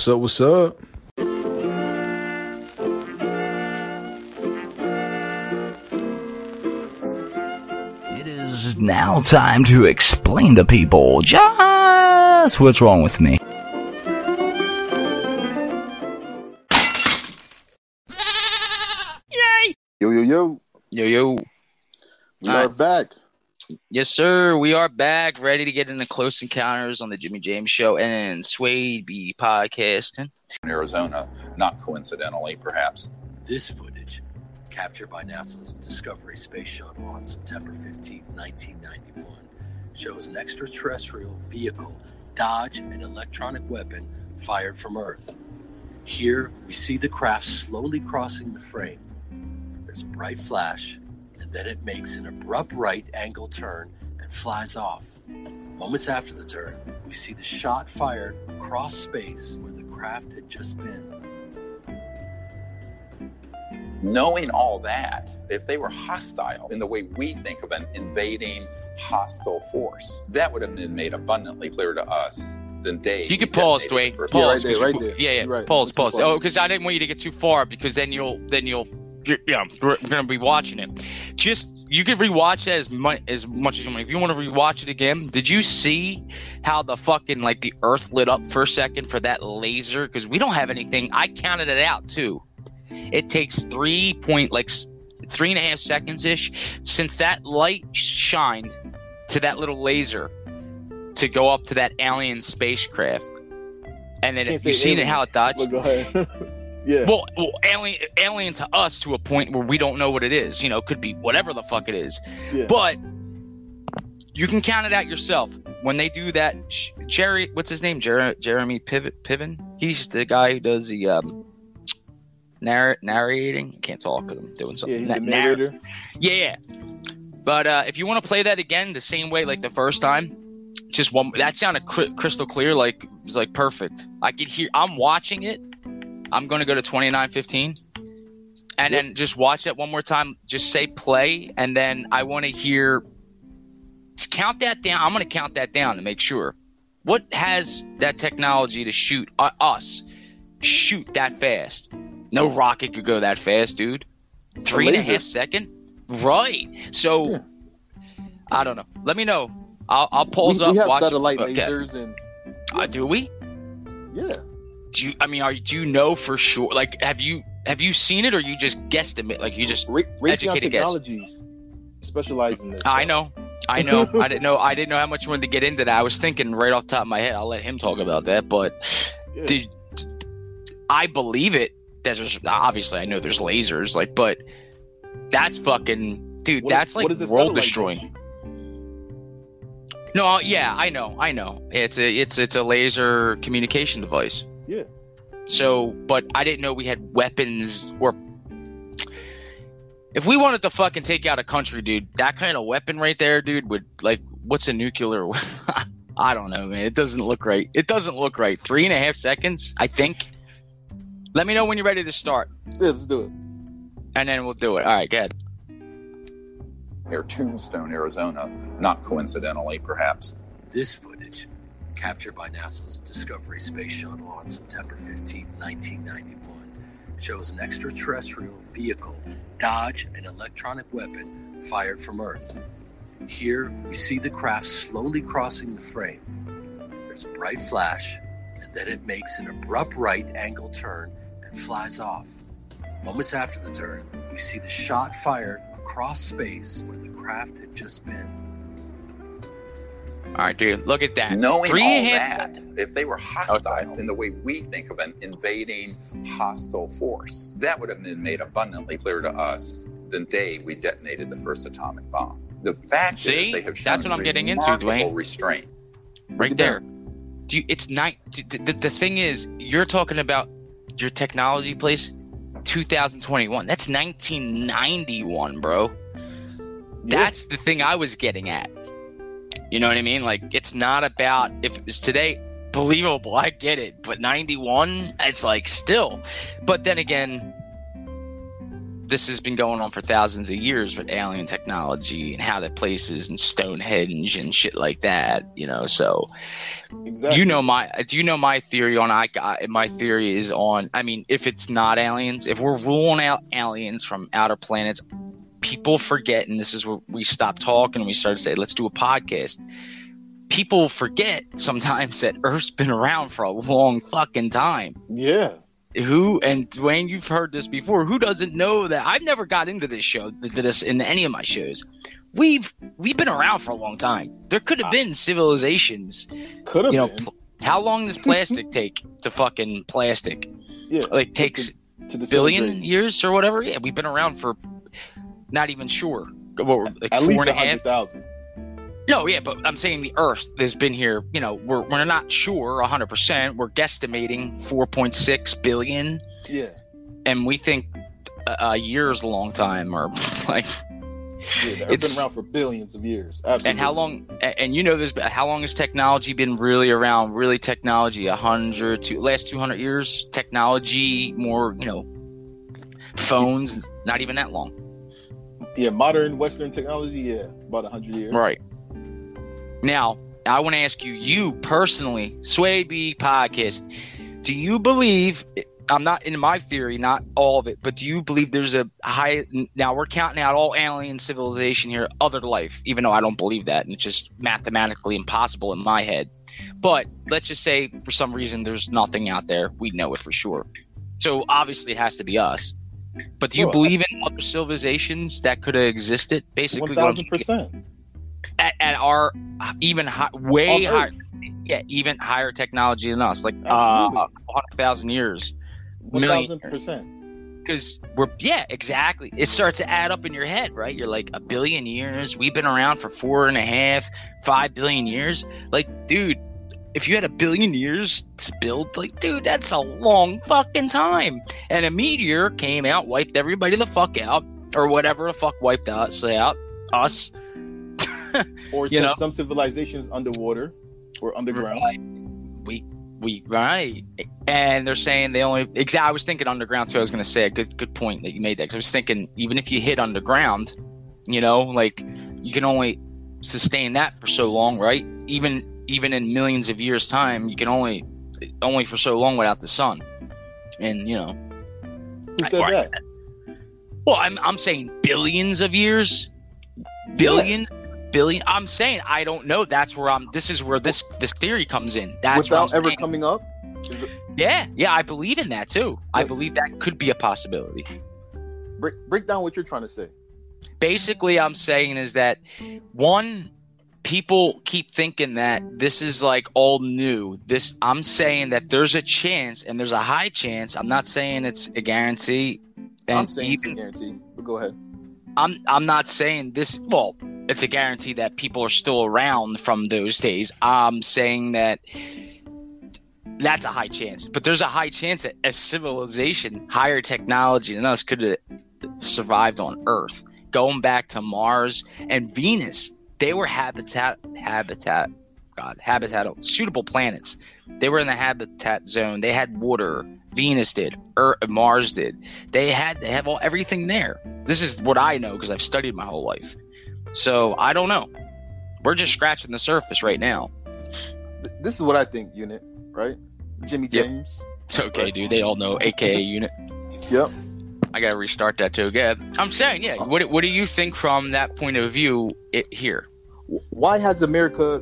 What's up? What's up? It is now time to explain to people just what's wrong with me. Yo, yo, yo. Yo, yo. We All are back. Yes, sir. We are back, ready to get into close encounters on the Jimmy James Show and Sway B podcasting. Arizona, not coincidentally, perhaps. This footage, captured by NASA's Discovery Space Shuttle on September 15, 1991, shows an extraterrestrial vehicle dodge an electronic weapon fired from Earth. Here, we see the craft slowly crossing the frame. There's a bright flash, and then it makes an abrupt right angle turn and flies off. Moments after the turn, we see the shot fired across space where the craft had just been. Knowing all that, if they were hostile in the way we think of an invading hostile force, that would have been made abundantly clear to us the day. You could pause, detonated Dwayne. the first Yeah, right Pause. right you- there. Yeah, yeah. Right. Pause, Not pause. far. Oh, because I didn't want you to get too far because then you'll, then you'll, yeah, we're going to be watching it. Just, you could rewatch that as much as much as you want. If you want to rewatch it again, did you see how the fucking like the Earth lit up for a second for that laser? Because we don't have anything. I counted it out too. It takes three point like three and a half seconds ish since that light shined to that little laser to go up to that alien spacecraft. And then if you've seen it how it dodged. Look, go ahead. yeah. Well, well, alien, alien to us to a point where we don't know what it is. You know, could be whatever the fuck it is. Yeah. But you can count it out yourself. When they do that, Jerry, what's his name? Jer- Jeremy Pivot Piven. He's the guy who does the um, narr- narrating. I can't talk because I'm doing yeah, something. he's Na- narrator. yeah, yeah. But uh, if you want to play that again the same way like the first time, just one that sounded cri- crystal clear. Like it was like perfect. I could hear. I'm watching it. I'm going to go to 2915, and then just watch that one more time. Just say play, and then I want to hear. Count that down. I'm going to count that down to make sure. What has that technology to shoot uh, us? Shoot that fast? No rocket could go that fast, dude. Three and a half second. Right. So Yeah. I don't know. Let me know. I'll, I'll We, pause up. we have watch it. satellite Okay. lasers and Uh, do we? yeah. Do you? I mean, are do you know for sure? Like, have you have you seen it, or you just guesstimate? Like, you just Ra- Educated guess. Technologies specialize in this. I know, I know. I didn't know. I didn't know how much you wanted to get into that. I was thinking right off the top of my head. I'll let him talk about that. But Yeah. did I believe it? That There's obviously I know there's lasers, like, but that's fucking dude. What- that's like what is world destroying. dish? No, yeah, I know, I know. It's a it's it's a laser communication device. Yeah. So, but I didn't know we had weapons or if we wanted to fucking take out a country, dude, that kind of weapon right there, dude, would like what's a nuclear? I don't know, man. It doesn't look right. It doesn't look right. Three and a half seconds, I think. Let me know when you're ready to start, Yeah, let's do it. and then we'll do it. All right, good. ahead. Near Tombstone, Arizona, not coincidentally, perhaps. This footage, captured by NASA's Discovery Space Shuttle on September 15, 1991, shows an extraterrestrial vehicle dodge an electronic weapon fired from Earth. Here, we see the craft slowly crossing the frame. There's a bright flash, and then it makes an abrupt right angle turn and flies off. Moments after the turn, we see the shot fired across space where the craft had just been. All right, dude, look at that. Knowing Three all and a half- that, if they were hostile in the way we think of an invading hostile force, that would have been made abundantly clear to us the day we detonated the first atomic bomb. The fact See? is, they have shown That's what I'm getting into, remarkable Dwayne. Restraint. right there. Do you, it's not. The, the, the thing is, you're talking about your technology place, 2021. That's 1991, bro. That's the thing I was getting at. You know what I mean? Like, it's not about if it was today. Believable, I get it. But 91, it's like still. But then again, this has been going on for thousands of years with alien technology and how that places and Stonehenge and shit like that. You know, so Exactly. you know my do you know my theory on I, I my theory is on I mean if it's not aliens if we're ruling out aliens from outer planets people forget and this is where we stop talking and we start to say let's do a podcast people forget sometimes that earth's been around for a long fucking time Yeah. who and Dwayne, you've heard this before. Who doesn't know that? I've never got into this show, this in any of my shows. We've we've been around for a long time. There could have ah. been civilizations. Could have You know, been. pl- how long does plastic take to fucking plastic? yeah. Like takes to the billion years or whatever. Yeah, we've been around for not even sure. What, like At least a hundred thousand. No, yeah, but I'm saying the Earth has been here. You know, we're we're not sure 100. percent We're guesstimating 4.6 billion. Yeah. and we think a, a year is a long time or like Yeah. They've been around for billions of years. Absolutely. and how long and you know this but how long has technology been really around really technology a hundred to last 200 years technology more you know phones not even that long Yeah. Modern Western technology. Yeah. About hundred years. right now i want to ask you you personally sway b podcast do you believe i'm not in my theory not all of it but do you believe there's a high now we're counting out all alien civilization here other life even though i don't believe that and it's just mathematically impossible in my head but let's just say for some reason there's nothing out there we know it for sure so obviously it has to be us but do you Well, believe in other civilizations that could have existed basically one thousand percent. at, at our even high, way higher, yeah, even higher technology than us, like uh, Absolutely. hundred thousand years. One thousand percent. Because we're yeah, exactly. It starts to add up in your head, right? You're like a billion years. We've been around for four and a half, five billion years. Like, dude, if you had a billion years to build, like, dude, that's a long fucking time. And a meteor came out, wiped everybody the fuck out, or whatever the fuck wiped us out, us. Or You know? some civilizations underwater or underground. Right. We we right, and they're saying they only. Exactly, I was thinking underground too. I was going to say a good good point that you made. That 'cause I was thinking even if you hit underground, you know, like you can only sustain that for so long, right? Even even in millions of years' time, you can only only for so long without the sun, and you know. Who said Right. that? Well, I'm I'm saying billions of years, billions, billion. I'm saying I don't know. That's where I'm. This is where this this theory comes in. That's Without ever saying. coming up. Yeah, yeah, I believe in that too. I believe that could be a possibility. break, break down what you're trying to say. Basically, I'm saying is that one, people keep thinking that this is like all new. This, I'm saying that there's a chance, and there's a high chance. I'm not saying it's a guarantee. And I'm saying it's a guarantee, but go ahead. I'm, I'm not saying this. Well, it's a guarantee that people are still around from those days. I'm saying that that's a high chance, but there's a high chance that a civilization, higher technology than us, could have survived on Earth. Going back to Mars and Venus, they were habitat, habitat, God, habitat, suitable planets. They were in the habitat zone. They had water. Venus did. Earth, Mars did. They had. They have all everything there. This is what I know because I've studied my whole life. So I don't know. We're just scratching the surface right now. This is what I think, unit, right? Jimmy Yep. James. It's okay, dude. They all know, AKA unit. Yep. I gotta restart that too again. I'm saying, yeah. Uh, what What do you think from that point of view? It here. Why has America?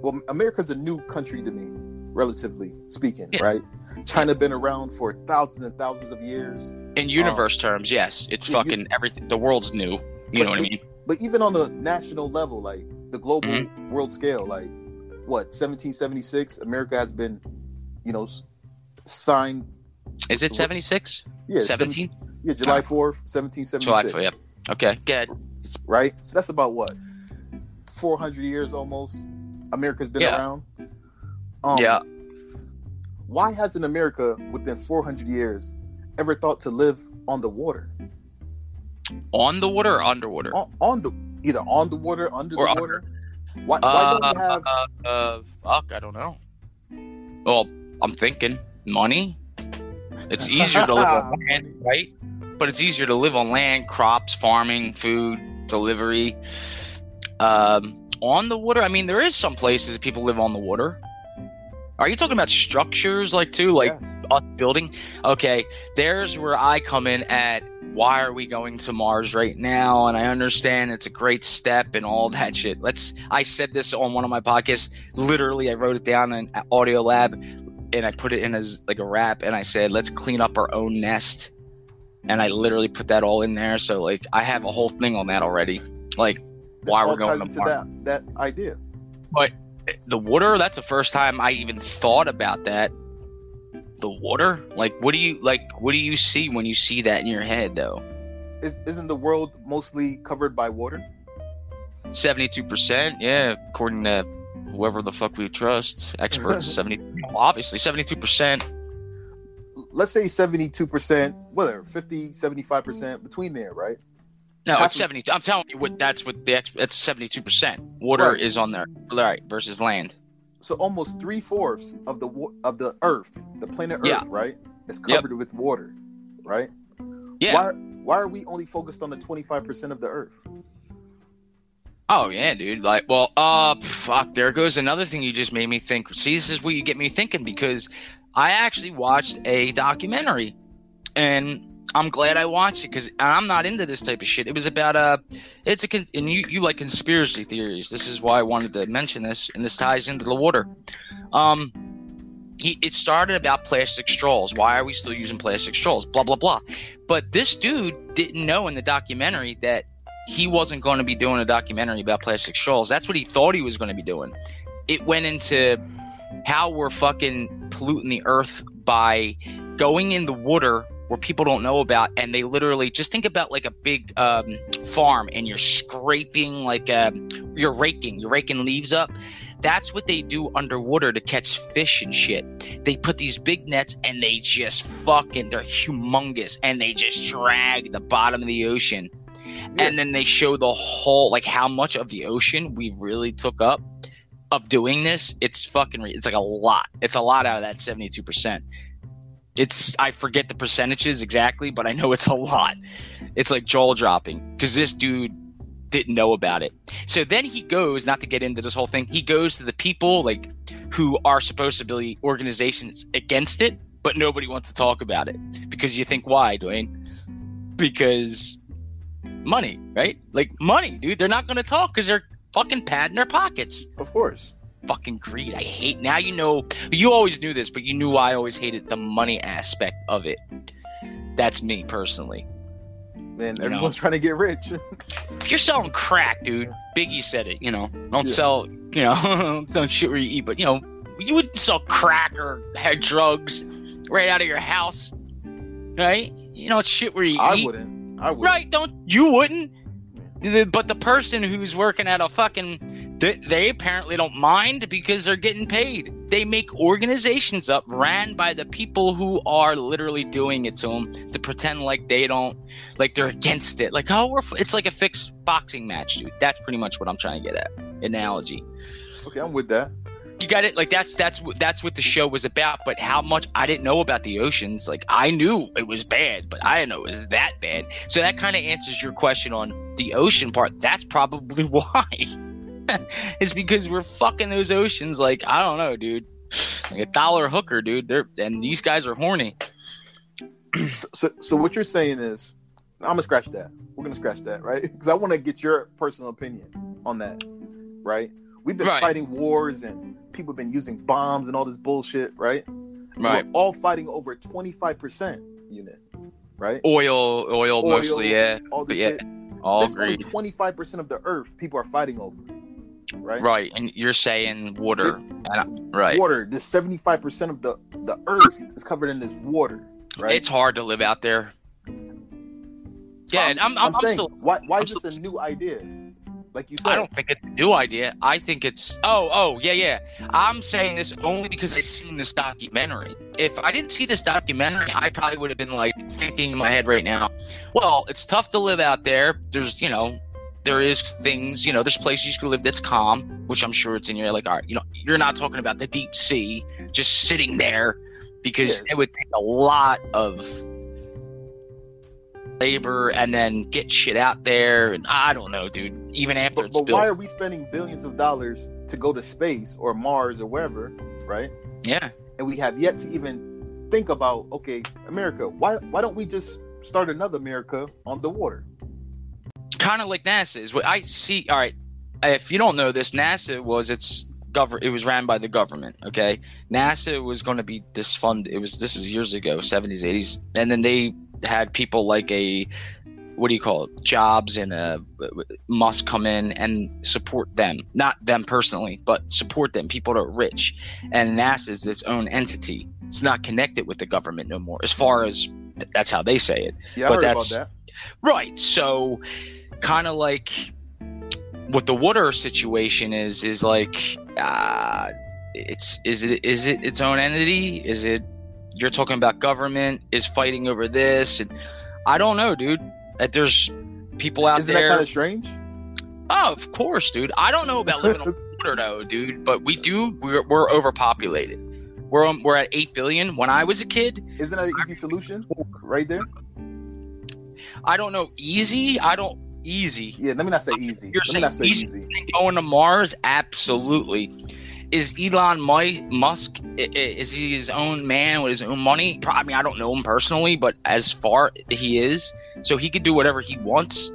Well, America's a new country to me, relatively speaking, Yeah. right? China been around for thousands and thousands of years, In universe terms, yes, it's Yeah, you- fucking everything. The world's new. You know what I mean? but even on the national level, like the global Mm-hmm. world scale, like what 1776, America has been, you know, signed. Is it 76? Yeah, 17? Yeah, July fourth, 1776. July six. 4th, yep. Okay, good. Right. So that's about what four hundred years almost. America's been Yeah. around. Um, yeah. Why hasn't America, within 400 years, ever thought to live on the water? On the water or underwater? On, on the either on the water, under Or the under. water. Why, why don't we have? uh, uh, fuck, I don't know. Well, I'm thinking money. It's easier to live on land, right? but it's easier to live on land, crops, farming, food, delivery. Um, on the water, I mean, there is some places that people live on the water. Are you talking about structures like too, like Yes. us building? Okay, there's where I come in at why are we going to Mars right now? And I understand it's a great step and all that shit. Let's I said this on one of my podcasts. Literally, I wrote it down in Audio Lab and I put it in as like a rap and I said, let's clean up our own nest. And I literally put that all in there. So like I have a whole thing on that already. Like why we're going to that that idea. But the water that's the first time i even thought about that the water like what do you like what do you see when you see that in your head though Is, isn't the world mostly covered by water? 72% yeah according to whoever the fuck we trust experts 70 obviously 72% Let's say 72%, whatever, 50, 75% between there, right? No Half it's 70 i'm telling you what that's what the ex- it's 72% water Right. is on there right versus land So almost three fourths of the of the Earth, the planet Earth, Yeah. right, is Yep. covered with water, right? yeah Why why are we only focused on the 25% of the Earth? Oh yeah, dude. Like, well, uh, fuck. There goes another thing you just made me think. See, this is what you get me thinking because I actually watched a documentary, and I'm glad I watched it because I'm not into this type of shit. It was about uh it's a and you you like conspiracy theories. This is why I wanted to mention this, and this ties into the water. Um, he it started about plastic straws. Why are we still using plastic straws? Blah blah blah. But this dude didn't know in the documentary that he wasn't going to be doing a documentary about plastic straws. That's what he thought he was going to be doing. It went into how we're fucking polluting the earth by going in the water where people don't know about, and they literally just think about like a big um, farm, and you're scraping like um, you're raking, you're raking leaves up. That's what they do underwater to catch fish and shit. They put these big nets and they just fucking they're humongous and they just drag the bottom of the ocean. And then they show the whole like how much of the ocean we really took up of doing this. It's fucking re- it's like a lot. It's a lot out of that 72% it's i forget the percentages exactly but i know it's a lot it's like jaw dropping because this dude didn't know about it so then he goes not to get into this whole thing he goes to the people like who are supposed to be organizations against it but nobody wants to talk about it because you think why dwayne because money, right? Like money, dude. They're not going to talk because they're fucking padding their pockets. Of course. Fucking greed. I hate. Now you know. You always knew this, but you knew I always hated the money aspect of it. That's me personally. Man, You everyone's trying to get rich. You're selling crack, dude, Biggie said it. You know, don't Yeah. sell. You know, don't shit where you eat. But you know, you wouldn't sell crack or had drugs right out of your house, right? You know, shit where you eat. I eat. wouldn't. I wouldn't. Right? Don't you wouldn't? But the person who's working at a fucking they, they apparently don't mind because they're getting paid. They make organizations up ran by the people who are literally doing it to them to pretend like they don't like they're against it. Like oh, we're it's like a fixed boxing match, dude. That's pretty much what I'm trying to get at. Analogy Okay, I'm with that. You got it? Like that's that's what that's what the show was about but how much i didn't know about the oceans. Like i knew it was bad but i didn't know it was that bad. So that kind of answers your question on the ocean part. That's probably why. It's because we're fucking those oceans like i don't know dude. Like a dollar hooker dude. They're and these guys are horny. So, so, so what you're saying is, I'm gonna scratch that. We're gonna scratch that, right? Because I want to get your personal opinion on that, right? We've been Right. fighting wars and people have been using bombs and all this bullshit, right? right We're all fighting over 25% unit, right? oil oil, Oil, mostly yeah All but this yeah shit. all That's agreed 25% of the earth people are fighting over, right? right and you're saying water and I- right Water. This 75% of the the earth is covered in this water, right? It's hard to live out there. Yeah, and I'm, I'm, I'm saying, still. why, why I'm is this still- a new idea? Like you said, I don't think it's a new idea. I think it's. Oh, oh, yeah, yeah. I'm saying this only because I've seen this documentary. If I didn't see this documentary, I probably would have been like thinking in my head right now, well, it's tough to live out there. There's, you know, there is things, you know, there's places you can live that's calm, which I'm sure it's in your like, all right, you know, you're not talking about the deep sea just sitting there because Yeah. it would take a lot of labor and then get shit out there. And I don't know, dude. Even after But, but built, why are we spending billions of dollars to go to space or Mars or wherever, right? yeah, And we have yet to even think about, okay, America, why why don't we just start another America on the water? kind of like NASA is what I see. All right, if you don't know this, NASA was its govern. It was ran by the government. Okay, NASA was going to be this fund. It was this is years ago, seventies, eighties, and then they had people like a what do you call it, Jobs and a Musk come in and support them, not them personally, but support them. People that are rich, and NASA is its own entity. It's not connected with the government no more, as far as that's how they say it. Yeah, But heard that's- about that. Right. So, kind of like what the water situation is is like uh, it's is it is it its own entity? Is it you're talking about government is fighting over this? And I don't know, dude. That there's people out Isn't there. that kind of strange? oh, of course, dude. I don't know about living on water though, dude. But we do. We're, we're overpopulated. We're on, we're at eight billion. When I was a kid, Isn't that an easy solution right there? I don't know. Easy. I don't easy. Yeah, let me not say easy. You're let me not say saying easy. going to Mars? Absolutely. Is Elon Musk is he his own man with his own money? I mean, I don't know him personally, but as far he is, so he could do whatever he wants.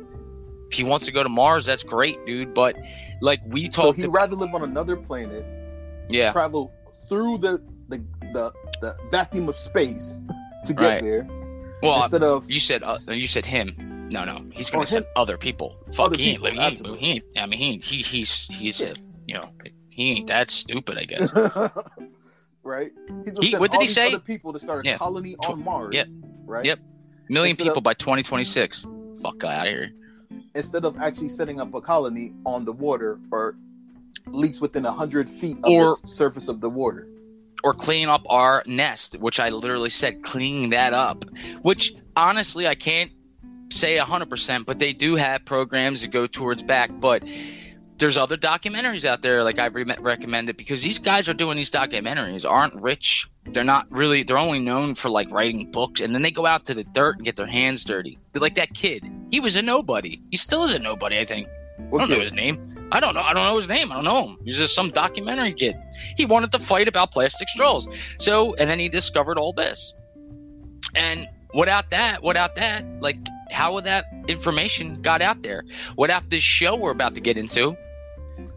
If he wants to go to Mars, that's great, dude. But like we So talked, he'd rather live on another planet, yeah, travel through the the the, the vacuum of space to get Right. there well, instead of you said uh, you said him. No, no, he's going Oh, to send other people. Fuck, Other he ain't people. He ain't, he ain't, I mean, he ain't, he he's he's Yeah. a, you know he ain't that stupid. I guess. right. He's He- what did he say? Other people to start a Yeah. colony on Mars. Yep. Right. Yep. Million Instead of- people by 2026. Fuck out of here. Instead of actually setting up a colony on the water or at least within a hundred feet of Or- the surface of the water. or clean up our nest, which I literally said clean that up. Which honestly, I can't say hundred percent, but they do have programs that go towards back. But there's other documentaries out there, like I re- recommended, because these guys are doing these documentaries aren't rich. They're not really. They're only known for like writing books, and then they go out to the dirt and get their hands dirty. They're like that kid. He was a nobody. He still is a nobody. I think. I don't know his name. I don't know. I don't know his name. I don't know him. He's just some documentary kid. He wanted to fight about plastic straws. So, and then he discovered all this. And without that, without that, like, how would that information got out there? What Without this show we're about to get into,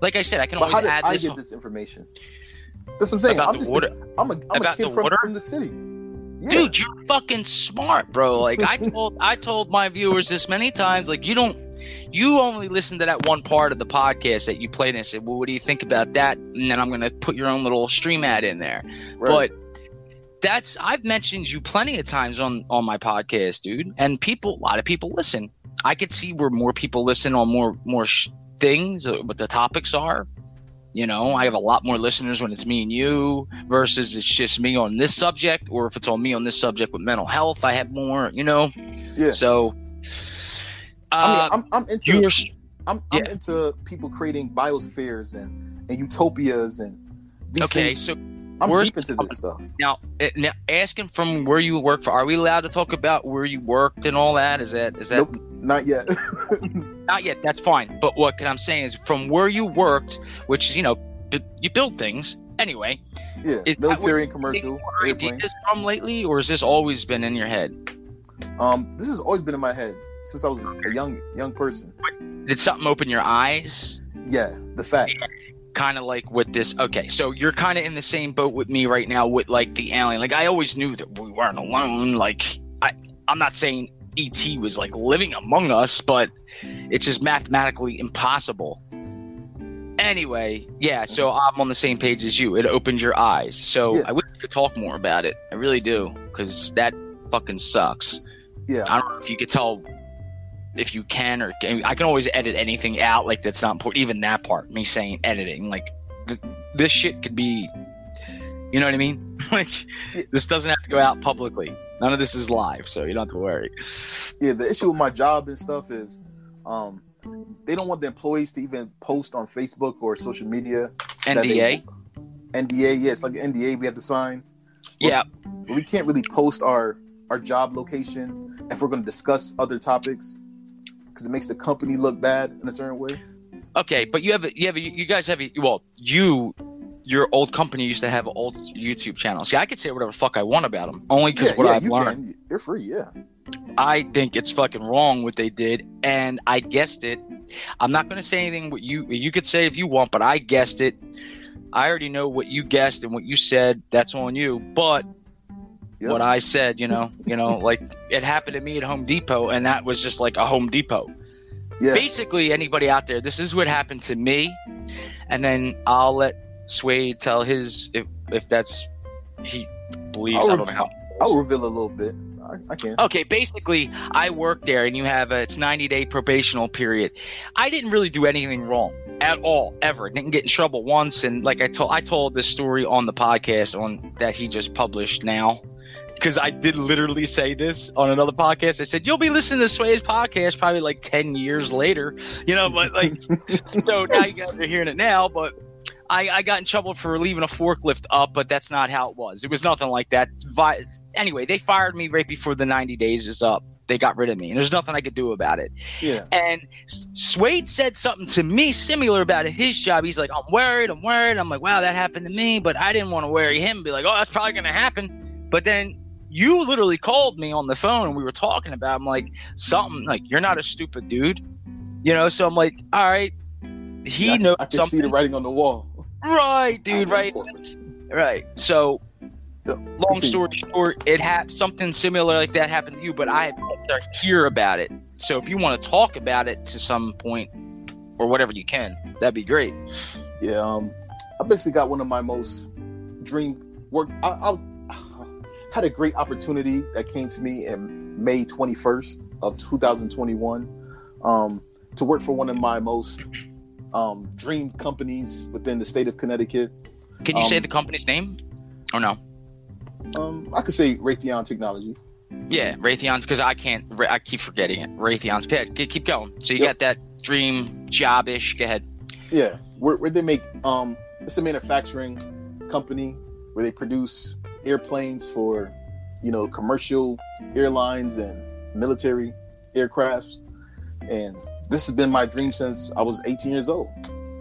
like I said, I can But always add I this. get this information? That's what I'm saying. About I'm the just water. a, I'm a, I'm a kid the from, from the city. Yeah. Dude, you're fucking smart, bro. Like I told I told my viewers this many times, like you don't you only listen to that one part of the podcast that you played and said, Well, what do you think about that? And then I'm gonna put your own little stream ad in there. Right. But that's I've mentioned you plenty of times on on my podcast, dude. And people, a lot of people listen. I could see where more people listen on more more sh- things, uh, what the topics are. You know, I have a lot more listeners when it's me and you versus it's just me on this subject, or if it's on me on this subject with mental health, I have more. You know, yeah. so. I Uh, mean, I'm, I'm into I'm, I'm into people creating biospheres and, and utopias and these okay. things. So I'm where's- deep into this stuff. now, uh, now, asking from where you work for, are we allowed to talk about where you worked and all that? Is that is that Nope, not yet. Not yet. That's fine. But what I'm saying is, from where you worked, which is you know, you build things anyway. yeah, Is military and commercial ideas from lately, or has this always been in your head? Um, this has always been in my head since I was a young young person. Did something open your eyes? Yeah, the facts. Kind of like with this. Okay, so you're kind of in the same boat with me right now with like the alien. Like I always knew that we weren't alone. Like I, I'm not saying ET was like living among us, but it's just mathematically impossible. Anyway, yeah, so I'm on the same page as you. It opened your eyes. So Yeah. I wish we could talk more about it. I really do, because that fucking sucks. Yeah, I don't know if you could tell if you can or I can always edit anything out like that's not important. Even that part, me saying editing, like th- this shit could be, you know what I mean? like this doesn't have to go out publicly. None of this is live, so you don't have to worry. yeah. The issue with my job and stuff is, um, they don't want the employees to even post on Facebook or social media. that they- NDA, NDA, yeah, it's like an NDA we have to sign. yeah, we can't really post our our job location, if we're going to discuss other topics, because it makes the company look bad in a certain way. Okay, but you have a, you have a, you guys have a, well you your old company used to have old YouTube channels. See, I could say whatever fuck I want about them, only because Yeah, what yeah, I've you learned. can. You're free, yeah. I think it's fucking wrong what they did, and I guessed it. I'm not going to say anything. What you you could say if you want, but I guessed it. I already know what you guessed and what you said. That's on you. But Yeah. what I said, you know, you know, like it happened to me at Home Depot, and that was just like a Home Depot. Yeah. Basically, anybody out there, this is what happened to me, and then I'll let Suede tell his if if that's he believes. I'll I don't know how. I'll reveal a little bit. I, I can. Okay, basically, I work there, and you have a it's ninety day probational period. I didn't really do anything wrong at all, ever. Didn't get in trouble once, and like I told, I told this story on the podcast on that he just published now. Because I did literally say this on another podcast. I said you'll be listening to Sway's podcast probably like ten years later, you know. But like, so now you guys are hearing it now. But I, I got in trouble for leaving a forklift up, but that's not how it was. It was nothing like that. Vi- anyway, they fired me right before the 90 days is up. They got rid of me, and there's nothing I could do about it. Yeah. And Suede said something to me similar about his job. He's like, I'm worried, I'm worried. I'm like, wow, that happened to me, but I didn't want to worry him. and Be like, oh, that's probably going to happen. But then you literally called me on the phone and we were talking about, I'm like, something like, you're not a stupid dude. You know, so I'm like, all right, he I, knows I can something. see the writing on the wall. Right, dude, right. Right. So, Yeah, long continue. story short, it had something similar like that happened to you, but I hear about it. So, if you want to talk about it to some point or whatever you can, that'd be great. Yeah, um, I basically got one of my most dream work. I, I was had a great opportunity that came to me in May 21st of 2021 um, to work for one of my most um, dream companies within the state of Connecticut. Can you say Um, the company's name? Or no? Um, I could say Raytheon Technology. Yeah, Raytheon's because I can't. I keep forgetting it. Raytheon's. Keep keep going. So you Yep. got that dream job ish. Go ahead. Yeah, where, where they make um, it's a manufacturing company where they produce airplanes for you know commercial airlines and military aircrafts, and this has been my dream since I was 18 years old.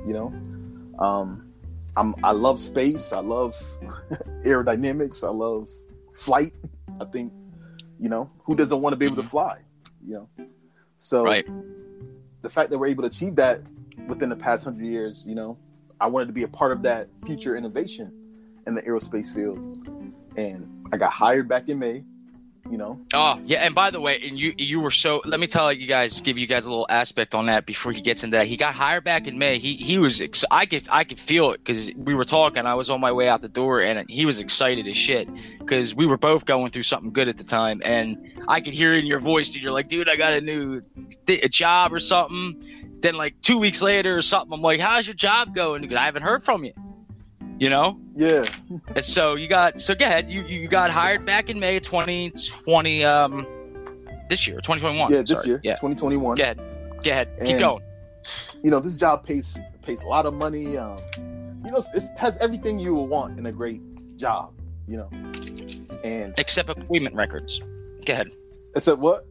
You know, um, I'm I love space. I love aerodynamics. I love flight. I think you know who doesn't want to be able to fly. You know, so Right. the fact that we're able to achieve that within the past hundred years, you know, I wanted to be a part of that future innovation in the aerospace field, and I got hired back in May. You know, Oh yeah, and by the way, and you you were so. Let me tell you guys, give you guys a little aspect on that before he gets into that. He got hired back in May. He he was. Ex- I could I could feel it because we were talking. I was on my way out the door, and he was excited as shit because we were both going through something good at the time, and I could hear in your voice, dude. You're like, dude, I got a new th- a job or something. Then like two weeks later or something, I'm like, how's your job going? Because I haven't heard from you. You know. yeah, And so you got so go ahead. You you got hired back in May of 2020 um this year, 2021. yeah, this sorry. year, Yeah. 2021. Go ahead. Go ahead. Keep going. You know, this job pays pays a lot of money. Um, you know, it has everything you will want in a great job. You know, and Except employment records. Go ahead. except what?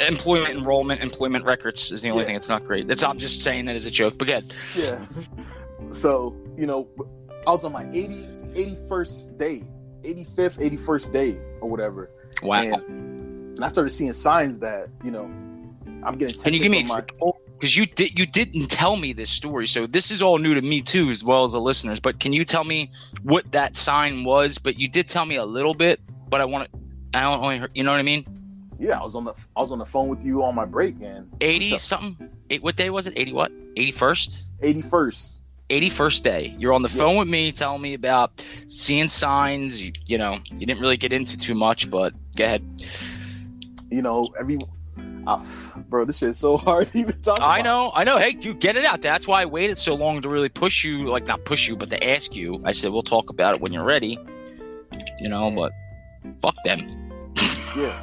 Employment enrollment, employment records is the only Yeah. thing that's not great. That's I'm just saying that as a joke. But go ahead. Yeah. So, you know, I was on my 80, 81st day, 85th, 81st day or whatever. Wow. And, I started seeing signs that, you know, I'm getting Can you give me my. Because you did you didn't tell me this story, so this is all new to me too, as well as the listeners. But can you tell me what that sign was? But you did tell me a little bit, but I want to. I don't only heard, you know what I mean? Yeah, I was on the I was on the phone with you on my break and Eighty something. Eight, what day was it? Eighty what? Eighty first. 81st. 81st day. You're on the Yeah. phone with me telling me about seeing signs. You, you know, you didn't really get into too much, but go ahead. You know, every uh, bro, this shit is so hard to even talk I about. know, I know. Hey, you get it out. That's why I waited so long to really push you, like not push you, but to ask you. I said we'll talk about it when you're ready. You know, Yeah. but fuck them. Yeah.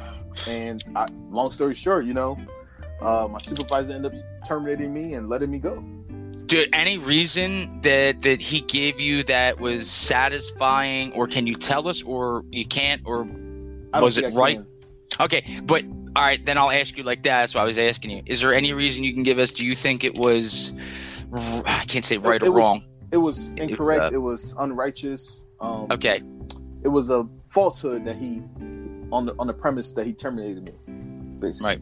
And I, long story short, you know, uh, my supervisor ended up terminating me and letting me go. Did any reason that that he gave you that was satisfying, or can you tell us, or you can't, or Was it right? can. Okay, but all right, then I'll ask you like that. That's why I was asking you. Is there any reason you can give us? Do you think it was? I can't say right It- it or was- wrong. It was It- incorrect. uh, it was unrighteous. Um, Okay, It was a falsehood that he, on the on the premise that he terminated me, basically. Right.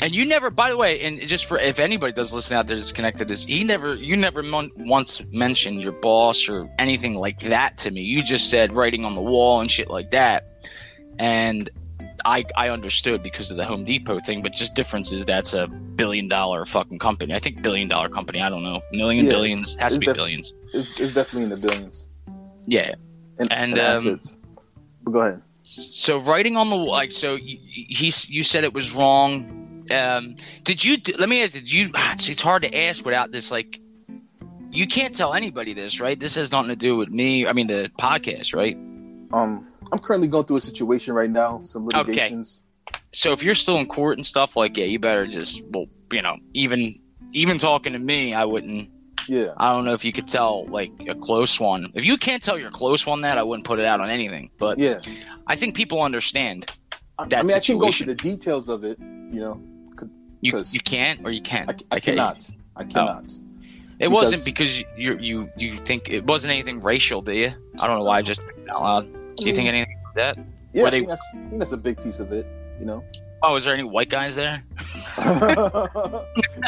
And you never. By the way, and just for if anybody does listen out there that's connected this, he never. You never mon- once mentioned your boss or anything like that to me. You just said writing on the wall and shit like that, and. I, I understood because of the Home Depot thing, but just difference is that's a billion dollar fucking company. I think billion dollar company. I don't know, million, Yeah, it's- billions has to be def- billions. It's, it's definitely in the billions. Yeah, And, And, and um. Go ahead. So writing on the like so, you, he you said it was wrong. Um, did you? Let me ask. Did you? It's, it's hard to ask without this. Like, you can't tell anybody this, right? This has nothing to do with me. I mean, the podcast, right? Um, I'm currently going through a situation right now. Some Okay. So if you're still in court and stuff, like, yeah, you better just, well, you know, even even talking to me, I wouldn't. Yeah. I don't know if you could tell like a close one. If you can't tell your close one that, I wouldn't put it out on anything. But Yeah. I think people understand. I, That I mean, I can't go situation. into the details of it. You know, You you can't or you can. I, I Okay. cannot. I cannot. It Because- wasn't because you you you think it wasn't anything racial, do you? I don't know why I just out loud. Do you think anything like that? Yeah, Were I think, that's, I think that's a big piece of it. You know. Oh, is there any white guys there?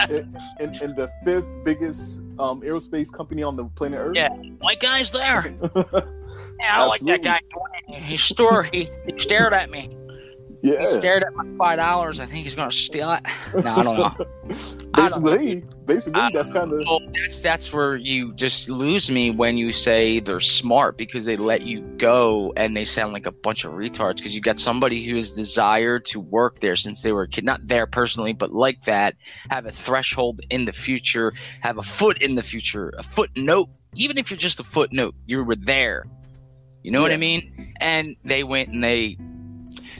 in, in, in the fifth biggest um, aerospace company on the planet Earth. Yeah. White guys there? Yeah, I don't like that guy. He store he, he stared at me. He yeah. stared at my five dollars. I think he's gonna steal it. No, I don't know. I don't know. Basically, basically, that's kind of Well, that's that's where you just lose me when you say they're smart because they let you go and they sound like a bunch of retards because you got somebody who has desired to work there since they were a kid, not there personally, but like that, have a threshold in the future, have a foot in the future, a footnote. Even if you're just a footnote, you were there. You know what I mean? And they went and they.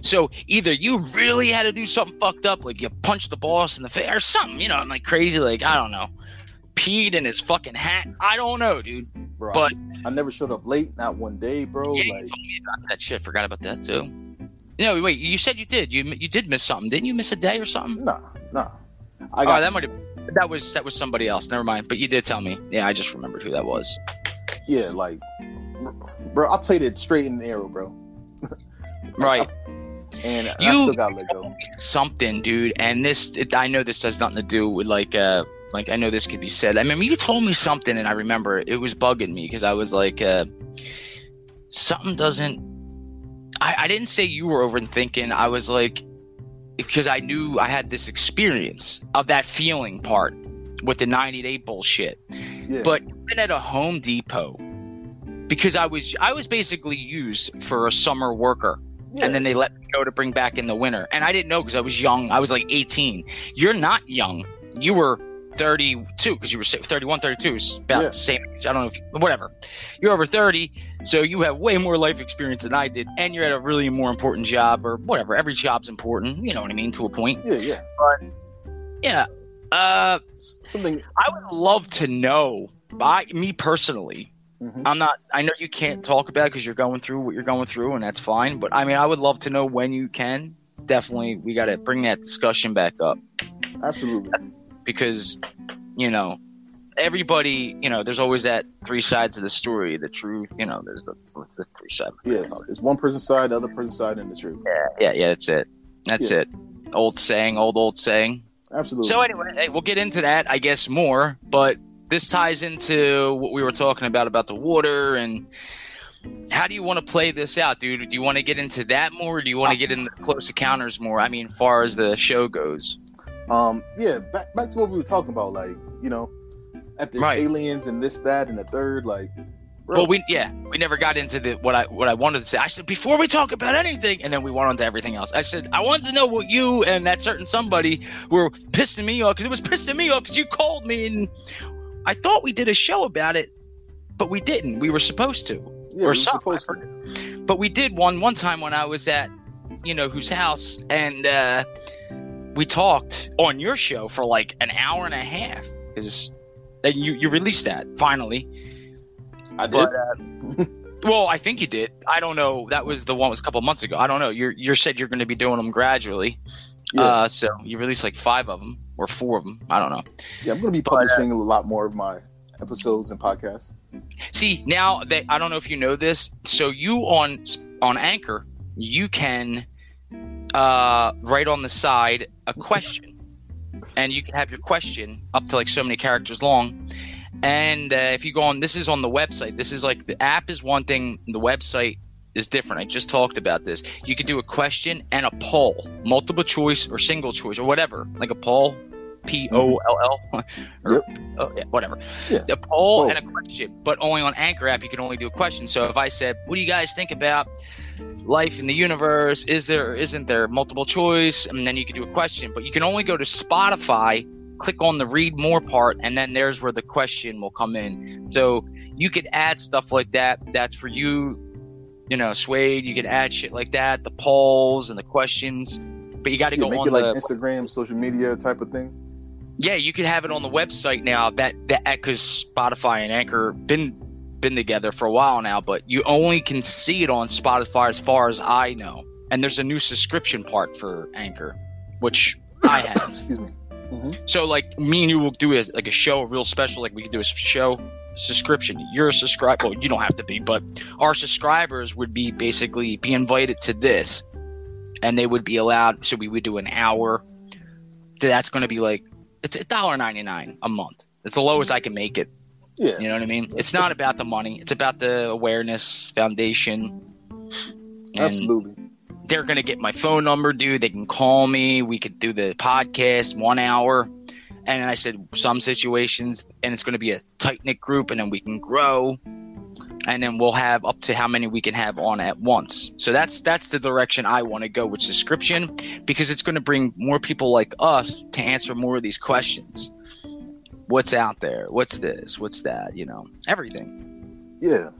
So either you really had to do something fucked up, like you punched the boss in the face or something, you know, like crazy, like I don't know peed in his fucking hat. I don't know, dude. bro. but- I never showed up late, not one day, bro. yeah, you like, told me about that shit. Forgot about that too. No, wait. You said you did. You you did miss something, didn't you? Miss a day or something? nah, nah. I oh, got that might have. That was that was somebody else. Never mind. But you did tell me. Yeah, I just remembered who that was. yeah, like, bro. I played it straight in the arrow, bro, Right. And I You- got let go. Something, dude. And this, it, I know this has nothing to do with like, uh, like I know this could be said. I mean, you told me something, and I remember it was bugging me because I was like, uh, something doesn't. I, I didn't say you were overthinking. I was like, because I knew I had this experience of that feeling part with the 98 bullshit. Yeah, But even at a Home Depot, because I was I was basically used for a summer worker, and then they let go to bring back in the winter, and I didn't know because I was young. I was like 18. You're not young. You were 32 because you were sa- 31, 32 is about Yeah. the same age. I don't know if you, whatever. You're over 30, so you have way more life experience than I did, and you're at a really more important job or whatever. Every job's important. You know what I mean to a point. yeah, yeah. But yeah. Uh, Something. I would love to know. By me personally, mhm. I'm not. I know you can't talk about because you're going through what you're going through, and that's fine. But I mean, I would love to know when you can. Definitely, we got to bring that discussion back up Absolutely. because, you know, everybody. You know, there's always that three sides of the story. The truth. You know, there's the what's the three side? Yeah, it's one person's side, the other person's side, and the truth. Yeah, yeah, yeah. That's it. That's Yeah. it. Old saying, old old saying. Absolutely. So anyway, hey, we'll get into that, I guess, more. But this ties into what we were talking about about the water and how do you want to play this out, dude? Do you want to get into that more? Or do you want to get into the close encounters more? I mean, far as the show goes. Um, yeah, back back to what we were talking about, like you know, at the Right. aliens and this, that, and the third, like, bro, Well, we yeah, we never got into the what I what I wanted to say. I said before we talk about anything, and then we went on to everything else. I said I wanted to know what you and that certain somebody were pissing me off because it was pissing me off because you called me and I thought we did a show about it, but we didn't. We were supposed to. yeah, or we were something. supposed to. But we did one one time when I was at, you know, whose house, and uh, we talked on your show for like an hour and a half. Because and you you released that finally. I did. But uh, Well, I think you did. I don't know. That was the one was a couple months ago. I don't know. You you said you're going to be doing them gradually. Yeah. Uh, so you released like five of them or four of them. I don't know. Yeah, I'm going to be But, uh, publishing a lot more of my episodes and podcasts. See now that I don't know if you know this. So you on on Anchor, you can uh, write on the side a question, and you can have your question up to like so many characters long. And uh, if you go on, this is on the website. This is like the app is one thing, the website is different. I just talked about this. You could do a question and a poll, multiple choice or single choice or whatever, like a poll, P O L L, or oh, yeah, whatever. Yeah. A poll and a question, but only on Anchor app you can only do a question. So if I said, "What do you guys think about life in the universe? Is there or isn't there multiple choice?" and then you could do a question, but you can only go to Spotify, click on the read more part, and then there's where the question will come in. So you could add stuff like that. That's for you, you know, Suede. You can add shit like that, the polls and the questions. But you got to go make on it like the Instagram, social media type of thing. yeah, you can have it on the website now. That that because Spotify and Anchor been been together for a while now, but you only can see it on Spotify as far as I know. And there's a new subscription part for Anchor, which I have. Excuse me. Mm-hmm. so like me and you will do a, like a show, a real special. Like we could do a show subscription. You're a subscriber. Well, you don't have to be, but our subscribers would be basically be invited to this, and they would be allowed. So we would do an hour. That's going to be like it's a dollar ninety nine a month. It's the lowest I can make it. Yeah. You know what I mean? It's not about the money. It's about the awareness foundation. Absolutely. they're gonna get my phone number, dude. They can call me. We could do the podcast one hour. And I said some situations, and it's gonna be a tight knit group, and then we can grow, and then we'll have up to how many we can have on at once. So that's that's the direction I want to go with subscription, because it's gonna bring more people like us to answer more of these questions. What's out there? What's this? What's that? You know, everything Yeah.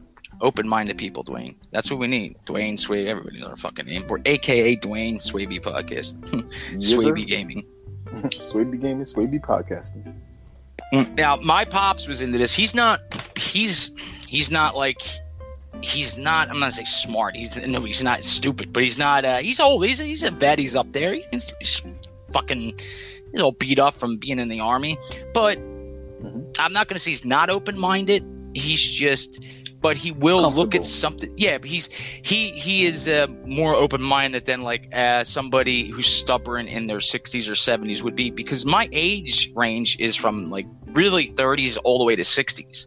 open-minded people, Dwayne. That's what we need. Dwayne Sway, everybody knows our fucking name. We're AKA Dwayne Swaby Podcast, Yes. Swaby Gaming. Swaby Gaming, Swaby Podcasting. Mm, Now, my pops was into this. He's not. He's he's not like. He's not. I'm not say smart. He's no. He's not stupid. But he's not. Uh, he's old. He's he's a vet. He's up there. He's, he's fucking. He's all beat up from being in the army. But Mhm. I'm not gonna say he's not open-minded. He's just. But he will look at something. Yeah, but he's he he is uh, more open-minded than like uh, somebody who's stubborn in their 60s or 70s would be. Because my age range is from like really 30s all the way to 60s.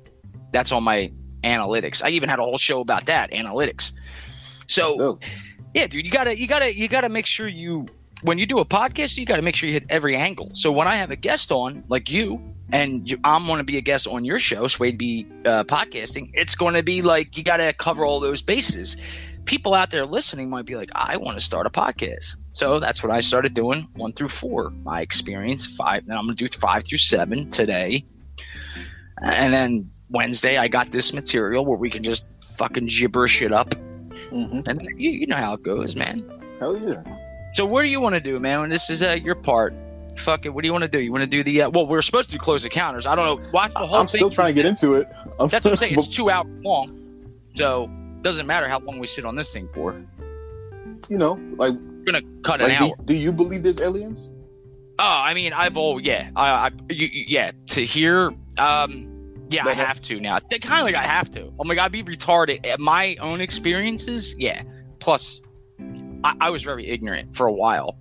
That's on my analytics. I even had a whole show about that analytics. So So, yeah, dude, you gotta you gotta you gotta make sure you when you do a podcast, you gotta make sure you hit every angle. So when I have a guest on, like you, and you, I'm going to be a guest on your show, Suede be uh, podcasting. It's going to be like you got to cover all those bases. People out there listening might be like, I want to start a podcast. So that's what I started doing, one through four. My experience, five. Then I'm going to do five through seven today, and then Wednesday I got this material where we can just fucking gibberish it up, mhm. and you, you know how it goes, man. hell yeah. So what do you want to do, man? When this is uh, your part, fuck it. What do you want to do? You want to do the uh, well? We're supposed to do close encounters. I don't know. Watch the whole thing. I'm thing. still trying to get into it. I'm That's what I'm saying. It's two hours long, so doesn't matter how long we sit on this thing for. you know, like, We're gonna cut an like hour. do, do you believe there's aliens? Oh, I mean, I've all yeah, I, I you, you- yeah to hear. Um, yeah, I have to now. Kind of like I have to. I'm like I'd be retarded. At my own experiences, yeah. Plus, I, I was very ignorant for a while.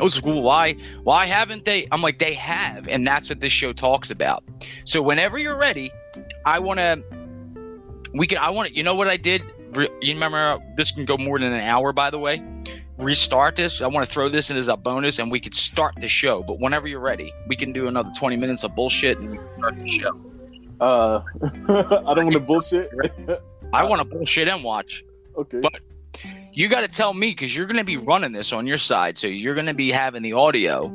Like, well, why? Why haven't they? I'm like, they have, and that's what this show talks about. So whenever you're ready, I want to. We can. I want to. You know what I did? Re- You remember? This can go more than an hour, by the way restart this. I want to throw this in as a bonus, and we could start the show. But whenever you're ready, we can do another 20 minutes of bullshit and start the show. Uh, I don't want to bullshit. I want to bullshit and watch. okay. But- You got to tell me because you're going to be running this on your side, so you're going to be having the audio.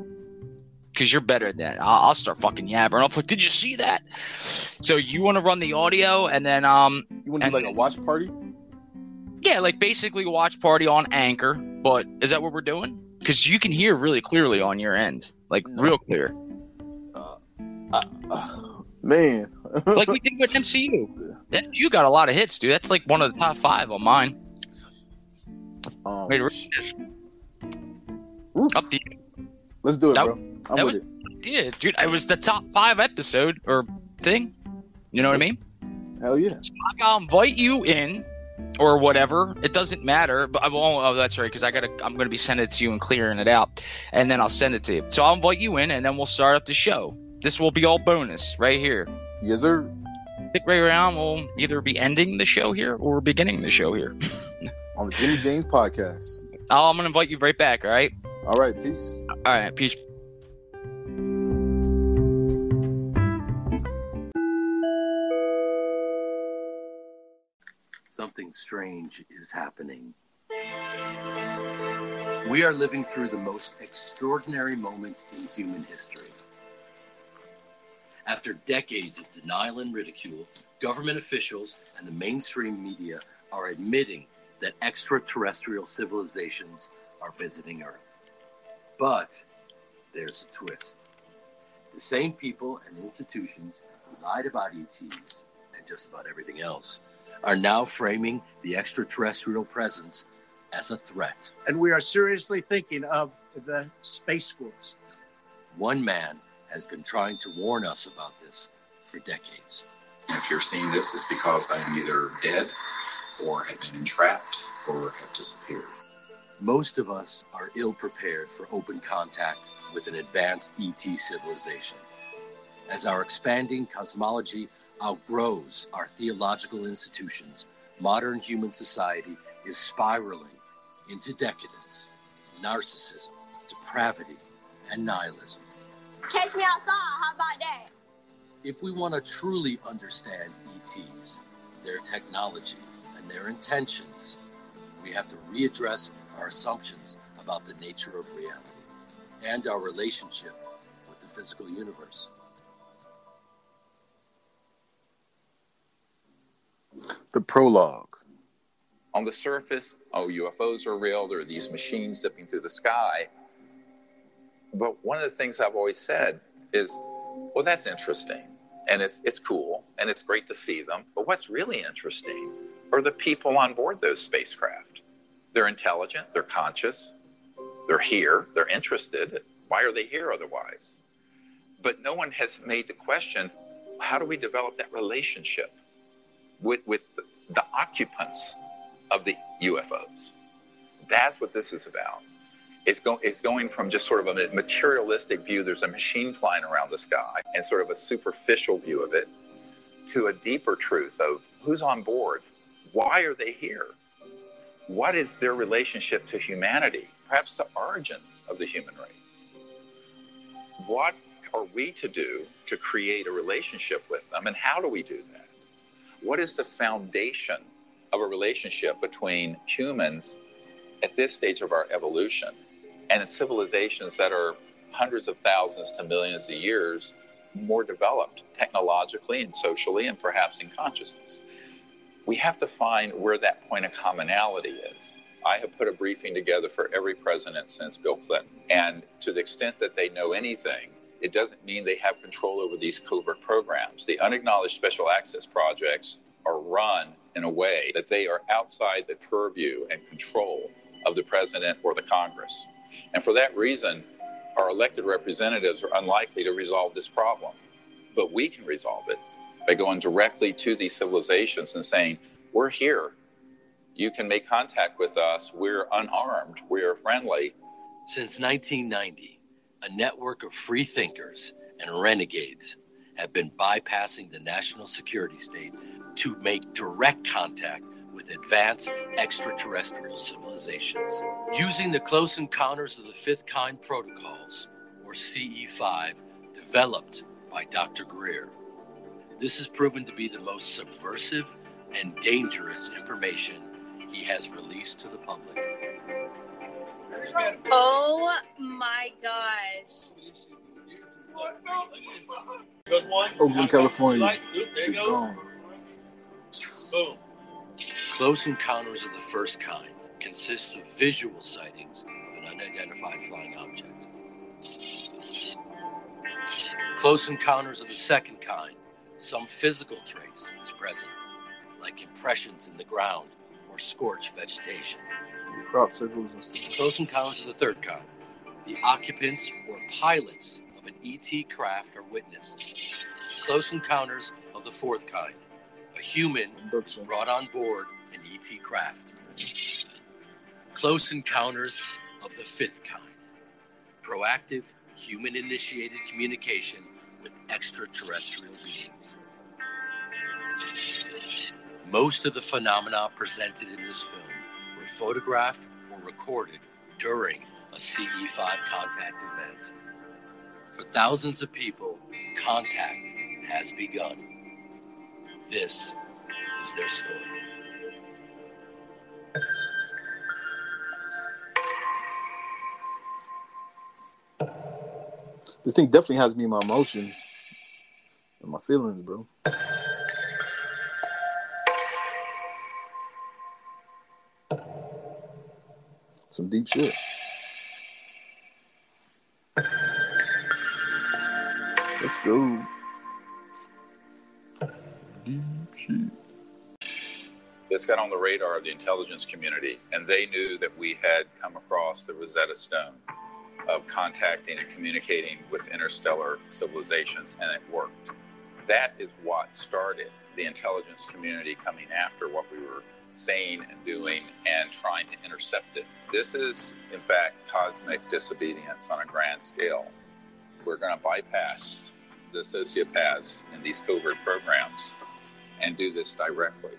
Because you're better than I'll, I'll start fucking yabbering. I'll put, did you see that? So you want to run the audio, and then um, you want to do like a watch party? yeah, like basically watch party on Anchor. But is that what we're doing? Because you can hear really clearly on your end, like No. real clear. Uh, uh, man. like we did with MCU. That, you got a lot of hits, dude. That's like one of the top five on mine. Um, Wait. Up you. Let's do it, That- bro. I'm that with was- it. Yeah, dude. It was the top five episode or thing. You know what I mean? Hell yeah. I'll invite you in or whatever. It doesn't matter. But I won't. Oh, that's right. Because I gotta. I'm gonna be sending it to you and clearing it out, and then I'll send it to you. So I'll invite you in, and then we'll start up the show. This will be all bonus right here. Yes, sir. Stick right around. We'll either be ending the show here or beginning the show here. On the Jimmy James podcast. Oh, I'm gonna invite you right back. All right. All right, peace. All right. Peace. Something strange is happening. We are living through the most extraordinary moment in human history. After decades of denial and ridicule, government officials and the mainstream media are admitting that extraterrestrial civilizations are visiting Earth. But there's a twist. The same people and institutions who lied about ETs and just about everything else are now framing the extraterrestrial presence as a threat. and we are seriously thinking of the Space Force. One man has been trying to warn us about this for decades. If you're seeing this, it's because I am either dead or have been entrapped or have disappeared. Most of us are ill prepared for open contact with an advanced ET civilization. As our expanding cosmology outgrows our theological institutions, modern human society is spiraling into decadence, narcissism, depravity, and nihilism. Catch me outside. How about that? If we want to truly understand ETs, their technology, and their intentions, we have to readdress our assumptions about the nature of reality and our relationship with the physical universe. The prologue. On the surface, oh, UFOs are real. There are these machines zipping through the sky. But one of the things I've always said is, well, that's interesting. And it's, it's cool. And it's great to see them. But what's really interesting are the people on board those spacecraft. They're intelligent, they're conscious, they're here, they're interested. Why are they here otherwise? But no one has made the question how do we develop that relationship with, with the, occupants of the UFOs? That's what this is about. It's, go, it's going from just sort of a materialistic view, there's a machine flying around the sky, and sort of a superficial view of it, to a deeper truth of who's on board, why are they here? What is their relationship to humanity, perhaps the origins of the human race? What are we to do to create a relationship with them, and how do we do that? What is the foundation of a relationship between humans at this stage of our evolution and civilizations that are hundreds of thousands to millions of years more developed technologically and socially and perhaps in consciousness? We have to find where that point of commonality is. I have put a briefing together for every president since Bill Clinton. And to the extent that they know anything, it doesn't mean they have control over these covert programs. The unacknowledged special access projects are run in a way that they are outside the purview and control of the president or the Congress. And for that reason, our elected representatives are unlikely to resolve this problem. But we can resolve it by going directly to these civilizations and saying, We're here. You can make contact with us. We're unarmed. We are friendly. Since 1990, a network of free thinkers and renegades have been bypassing the national security state to make direct contact with advanced extraterrestrial civilizations. Using the Close Encounters of the Fifth Kind protocols, or CE5, developed by Dr. Greer. This has proven to be the most subversive and dangerous information he has released to the public. Oh my gosh. Oakland, California. Shit gone. Close Encounters of the First Kind consists of visual sightings of an unidentified flying object. Close Encounters of the Second Kind, some physical trace is present, like impressions in the ground or scorched vegetation. Crop circles and stuff. Close encounters of the third kind. The occupants or pilots of an ET craft are witnessed. Close encounters of the fourth kind. A human is brought on board an ET craft. Close encounters of the fifth kind. Proactive, human initiated communication with extraterrestrial beings. Most of the phenomena presented in this film were photographed or recorded during a CE5 contact event. For thousands of people, contact has begun. This is their story. This thing definitely has me in my emotions and my feelings, bro. Some deep shit. Let's go. Deep shit. This got on the radar of the intelligence community, and they knew that we had come across the Rosetta Stone of contacting and communicating with interstellar civilizations, and it worked. That is what started the intelligence community coming after what we were saying and doing and trying to intercept it. This is, in fact, cosmic disobedience on a grand scale. We're going to bypass the sociopaths in these covert programs and do this directly.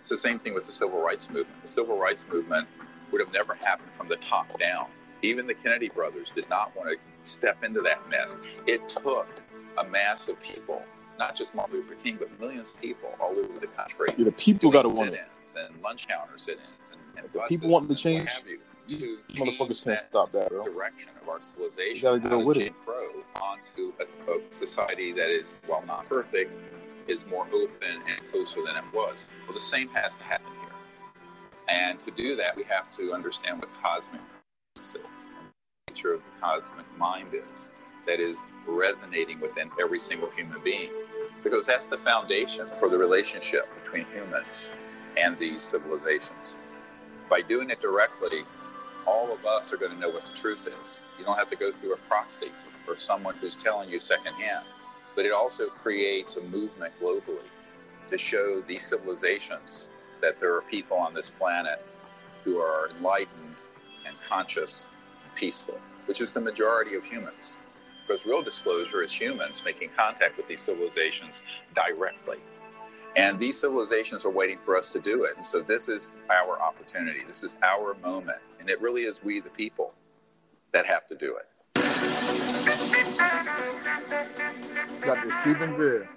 It's the same thing with the civil rights movement. The civil rights movement would have never happened from the top down. Even the Kennedy brothers did not want to step into that mess. It took a mass of people, not just Martin Luther King, but millions of people all over the country. Yeah, the people gotta want it. and lunch counter sit-ins and, and The people want the change. you, These motherfuckers can't stop that, bro. direction of our civilization. You gotta go with it. Crow onto a, a society that is, while not perfect, is more open and closer than it was. Well, the same has to happen here. And to do that, we have to understand what cosmic consciousness nature of the cosmic mind is, that is resonating within every single human being. Because that's the foundation for the relationship between humans and these civilizations. By doing it directly, all of us are going to know what the truth is. You don't have to go through a proxy or someone who's telling you secondhand. But it also creates a movement globally to show these civilizations that there are people on this planet who are enlightened conscious peaceful, which is the majority of humans. Because real disclosure is humans making contact with these civilizations directly. And these civilizations are waiting for us to do it. And so this is our opportunity. This is our moment. And it really is we, the people, that have to do it. Dr. the Stephen Greer.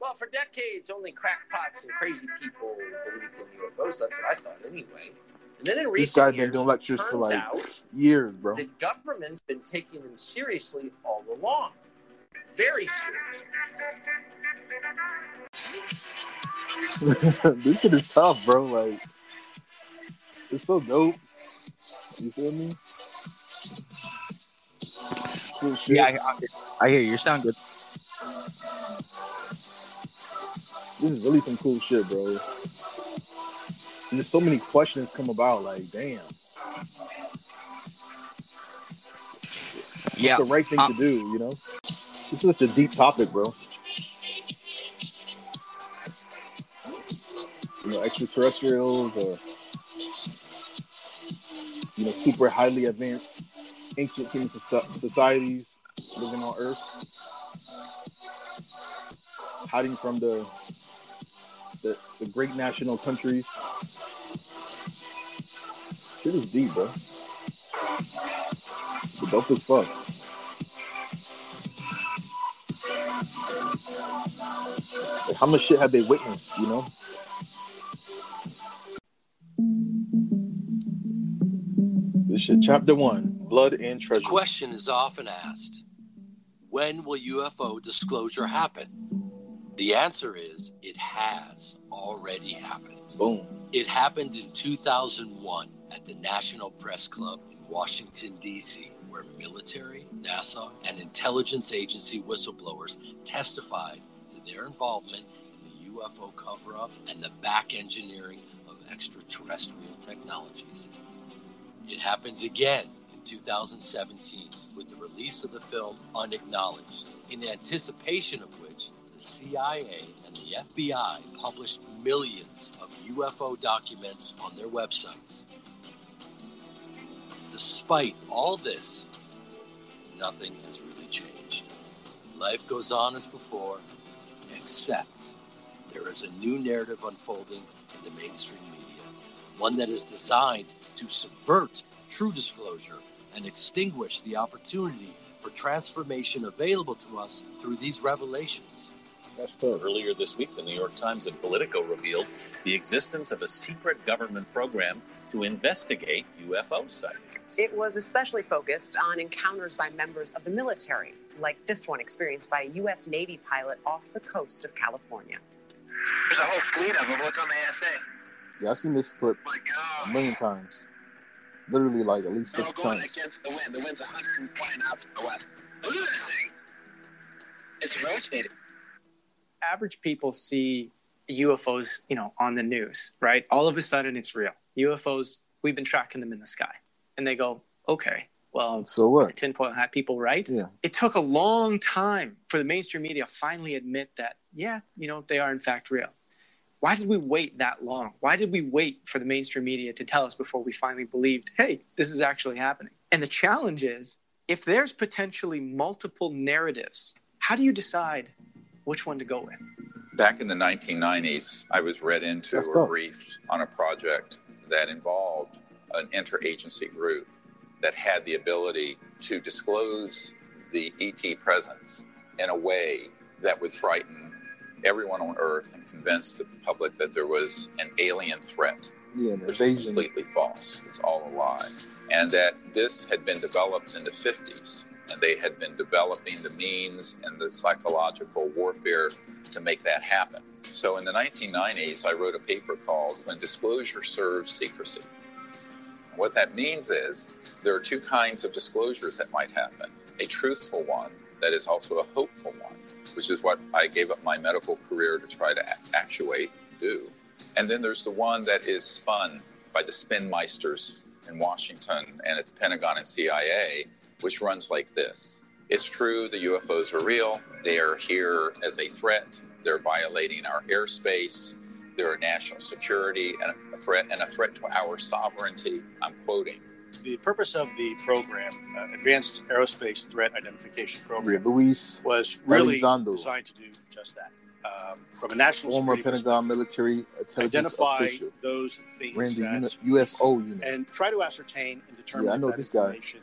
Well, for decades, only crackpots and crazy people believed in UFOs. That's what I thought, anyway. And then in This recent guy's been years, doing lectures for like out years, bro. the government's been taking them seriously all along. Very seriously. this shit is tough, bro. Like, it's so dope. You feel me? Cool. Yeah, I, I, I hear you. You sound good. this is really some cool shit, bro. And there's so many questions come about. Like, damn, Yeah, the right thing um, to do. You know, this is such a deep topic, bro. You know, extraterrestrials or you know, super highly advanced ancient human societies living on Earth, hiding from the the, the great national countries. Shit is deep, bro. The dope as fuck. Like, how much shit have they witnessed, you know? This shit, chapter one, blood and The treasure. question is often asked when will UFO disclosure happen? The answer is it has already happened. Boom. It happened in 2001 at the National Press Club in Washington, D.C., where military, NASA, and intelligence agency whistleblowers testified to their involvement in the UFO cover up and the back engineering of extraterrestrial technologies. It happened again in 2017 with the release of the film Unacknowledged, in anticipation of CIA and the FBI published millions of UFO documents on their websites. Despite all this, nothing has really changed. Life goes on as before, except there is a new narrative unfolding in the mainstream media, one that is designed to subvert true disclosure and extinguish the opportunity for transformation available to us through these revelations. That's tough. Earlier this week, the New York Times and Politico revealed the existence of a secret government program to investigate UFO sightings. It was especially focused on encounters by members of the military, like this one experienced by a U.S. Navy pilot off the coast of California. There's a whole fleet of them. Look on the ASA. Yeah, I've seen this clip a million times. Literally, like at least They're 50 going times. against the wind. The wind's 120 knots from the west. Look at that thing. It's rotating. Average people see UFOs, you know, on the news, right? All of a sudden it's real. UFOs, we've been tracking them in the sky. And they go, okay, well, So what? tinfoil hat people, right? Yeah. It took a long time for the mainstream media finally admit that, yeah, you know, they are in fact real. Why did we wait that long? Why did we wait for the mainstream media to tell us before we finally believed, hey, this is actually happening? And the challenge is if there's potentially multiple narratives, how do you decide which one to go with? Back in the 1990s, I was read into That's or tough. briefed on a project that involved an interagency group that had the ability to disclose the ET presence in a way that would frighten everyone on Earth and convince the public that there was an alien threat Yeah, an which is invasion. completely false. It's all a lie. And that this had been developed in the 50s, and they had been developing the means and the psychological warfare to make that happen. So in the 1990s, I wrote a paper called When Disclosure Serves Secrecy. What that means is there are two kinds of disclosures that might happen a truthful one that is also a hopeful one, which is what I gave up my medical career to try to actuate and do. And then there's the one that is spun by the spin meisters in Washington and at the Pentagon and CIA, which runs like this. It's true the UFOs are real. They are here as a threat. They're violating our airspace. They're a national security and a threat and a threat to our sovereignty. I'm quoting. The purpose of the program, uh, Advanced Aerospace Threat Identification Yeah, Program, Luis, was really Elizondo. designed to do just that. Um, from a national former Pentagon military intelligence identify official, those things ran the that UFO unit. and try to ascertain and determine Yeah, I know that this guy. information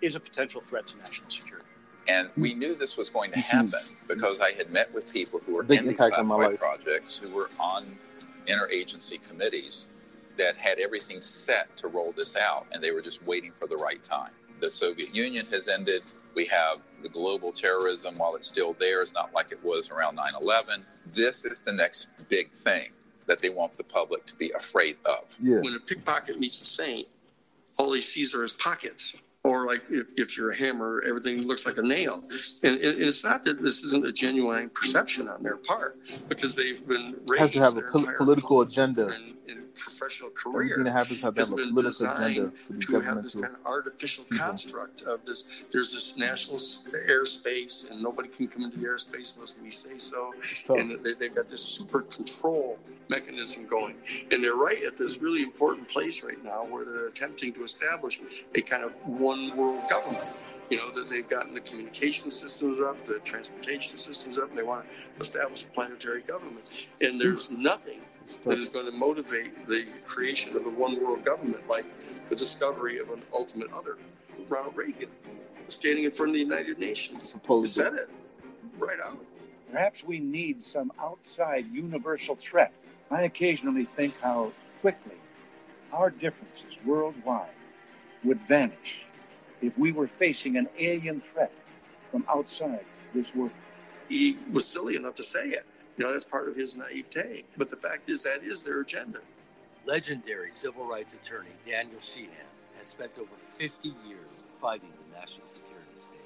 is a potential threat to national security. And we knew this was going to happen because I had met with people who were Big in these impact on my classified projects, who were on interagency committees that had everything set to roll this out, and they were just waiting for the right time. The Soviet Union has ended. We have the global terrorism, while it's still there, it's not like it was around 9 11. This is the next big thing that they want the public to be afraid of. Yeah, when a pickpocket meets a saint, all he sees are his pockets. Or like if, if you're a hammer, everything looks like a nail. And, it's not that this isn't a genuine perception on their part, because they've been raised has to have a pol- political agenda. and, and professional Everything career that happens have has have a been political agenda designed to have this kind of artificial people. construct of this. There's this national airspace, and nobody can come into the airspace unless we say so and they, they've got this super control mechanism going. And they're right at this really important place right now where they're attempting to establish a kind of one world government. You know, that they've gotten the communication systems up, the transportation systems up, and they want to establish a planetary government. And there's hmm. nothing that is going to motivate the creation of a one world government like the discovery of an ultimate other. Ronald Reagan standing in front of the United Nations Supposedly. said it right out. Perhaps we need some outside universal threat. I occasionally think how quickly our differences worldwide would vanish if we were facing an alien threat from outside this world. he was silly enough to say it. You know, that's part of his naivete. But the fact is, that is their agenda. Legendary civil rights attorney Daniel Sheehan has spent over 50 years fighting the national security state.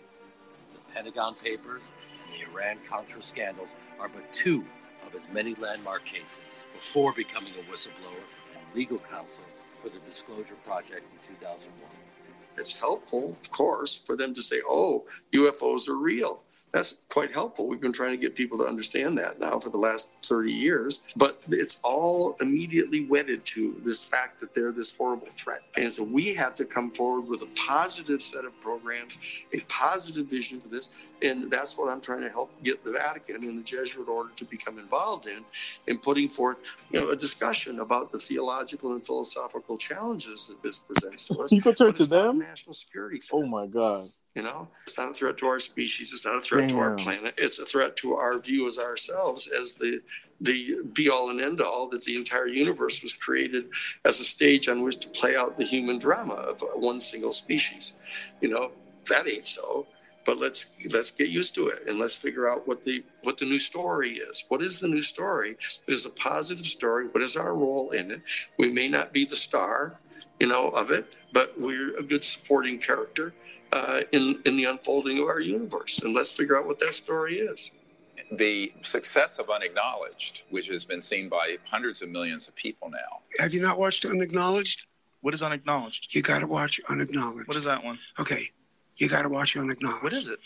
The Pentagon Papers and the Iran Contra scandals are but two of his many landmark cases before becoming a whistleblower and legal counsel for the Disclosure Project in 2001. It's helpful, of course, for them to say, oh, UFOs are real. That's quite helpful. We've been trying to get people to understand that now for the last 30 years. But it's all immediately wedded to this fact that they're this horrible threat. And so we have to come forward with a positive set of programs, a positive vision for this. And that's what I'm trying to help get the Vatican and the Jesuit order to become involved in, in putting forth, you know, a discussion about the theological and philosophical challenges that this presents to us. You can turn to it's not a them. national security threat. Oh my god. You know, it's not a threat to our species. It's not a threat to our planet. It's a threat to our view as ourselves as the the be all and end all that the entire universe was created as a stage on which to play out the human drama of one single species. You know, that ain't so. But let's let's get used to it and let's figure out what the what the new story is. What is the new story? It is a positive story. What is our role in it? We may not be the star, you know, of it, but we're a good supporting character uh, in in the unfolding of our universe. And let's figure out what that story is. The success of Unacknowledged, which has been seen by hundreds of millions of people now, Have you not watched Unacknowledged? What is unacknowledged? You got to watch Unacknowledged. What is that one? Okay, you got to watch Unacknowledged. What is it?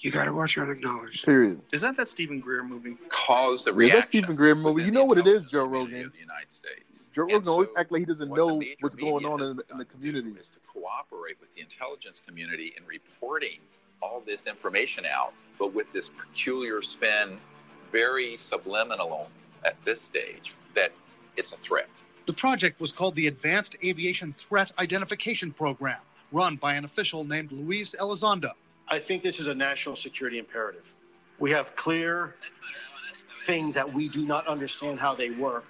You got to watch Unacknowledged. Period. Is that that Stephen Greer movie? caused the Yeah, reaction. that's Stephen Greer movie. You know what it is, Joe Rogan. of the United States. Joe And Rogan always so act like he doesn't what know what's going on in the, in the community. is to cooperate with the intelligence community in reporting all this information out, but with this peculiar spin, very subliminal at this stage, that it's a threat. The project was called the Advanced Aviation Threat Identification Program, run by an official named Luis Elizondo. I think this is a national security imperative. We have clear things that we do not understand how they work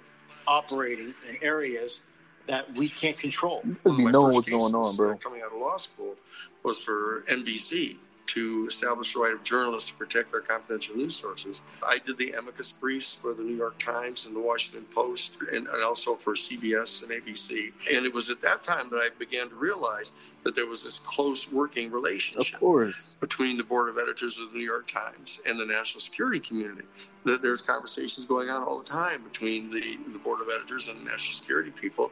operating in areas that we can't control. You should be my knowing what's going on, bro. Coming out of law school was for NBC to establish the right of journalists to protect their confidential news sources. I did the amicus briefs for the New York Times and the Washington Post, and, and also for CBS and ABC. And it was at that time that I began to realize that there was this close working Of relationship course. between the board of editors of the New York Times and the national security community. That there's conversations going on all the time between the, the board of editors and the national security people.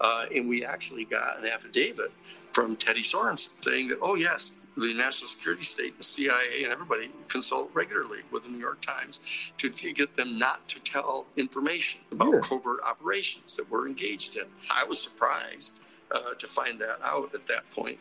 Uh, and we actually got an affidavit from Teddy Sorensen saying that, oh, yes, the national security state, the CIA, and everybody consult regularly with the New York Times to, get them not to tell information about Yeah. covert operations that we're engaged in. I was surprised uh, to find that out at that point.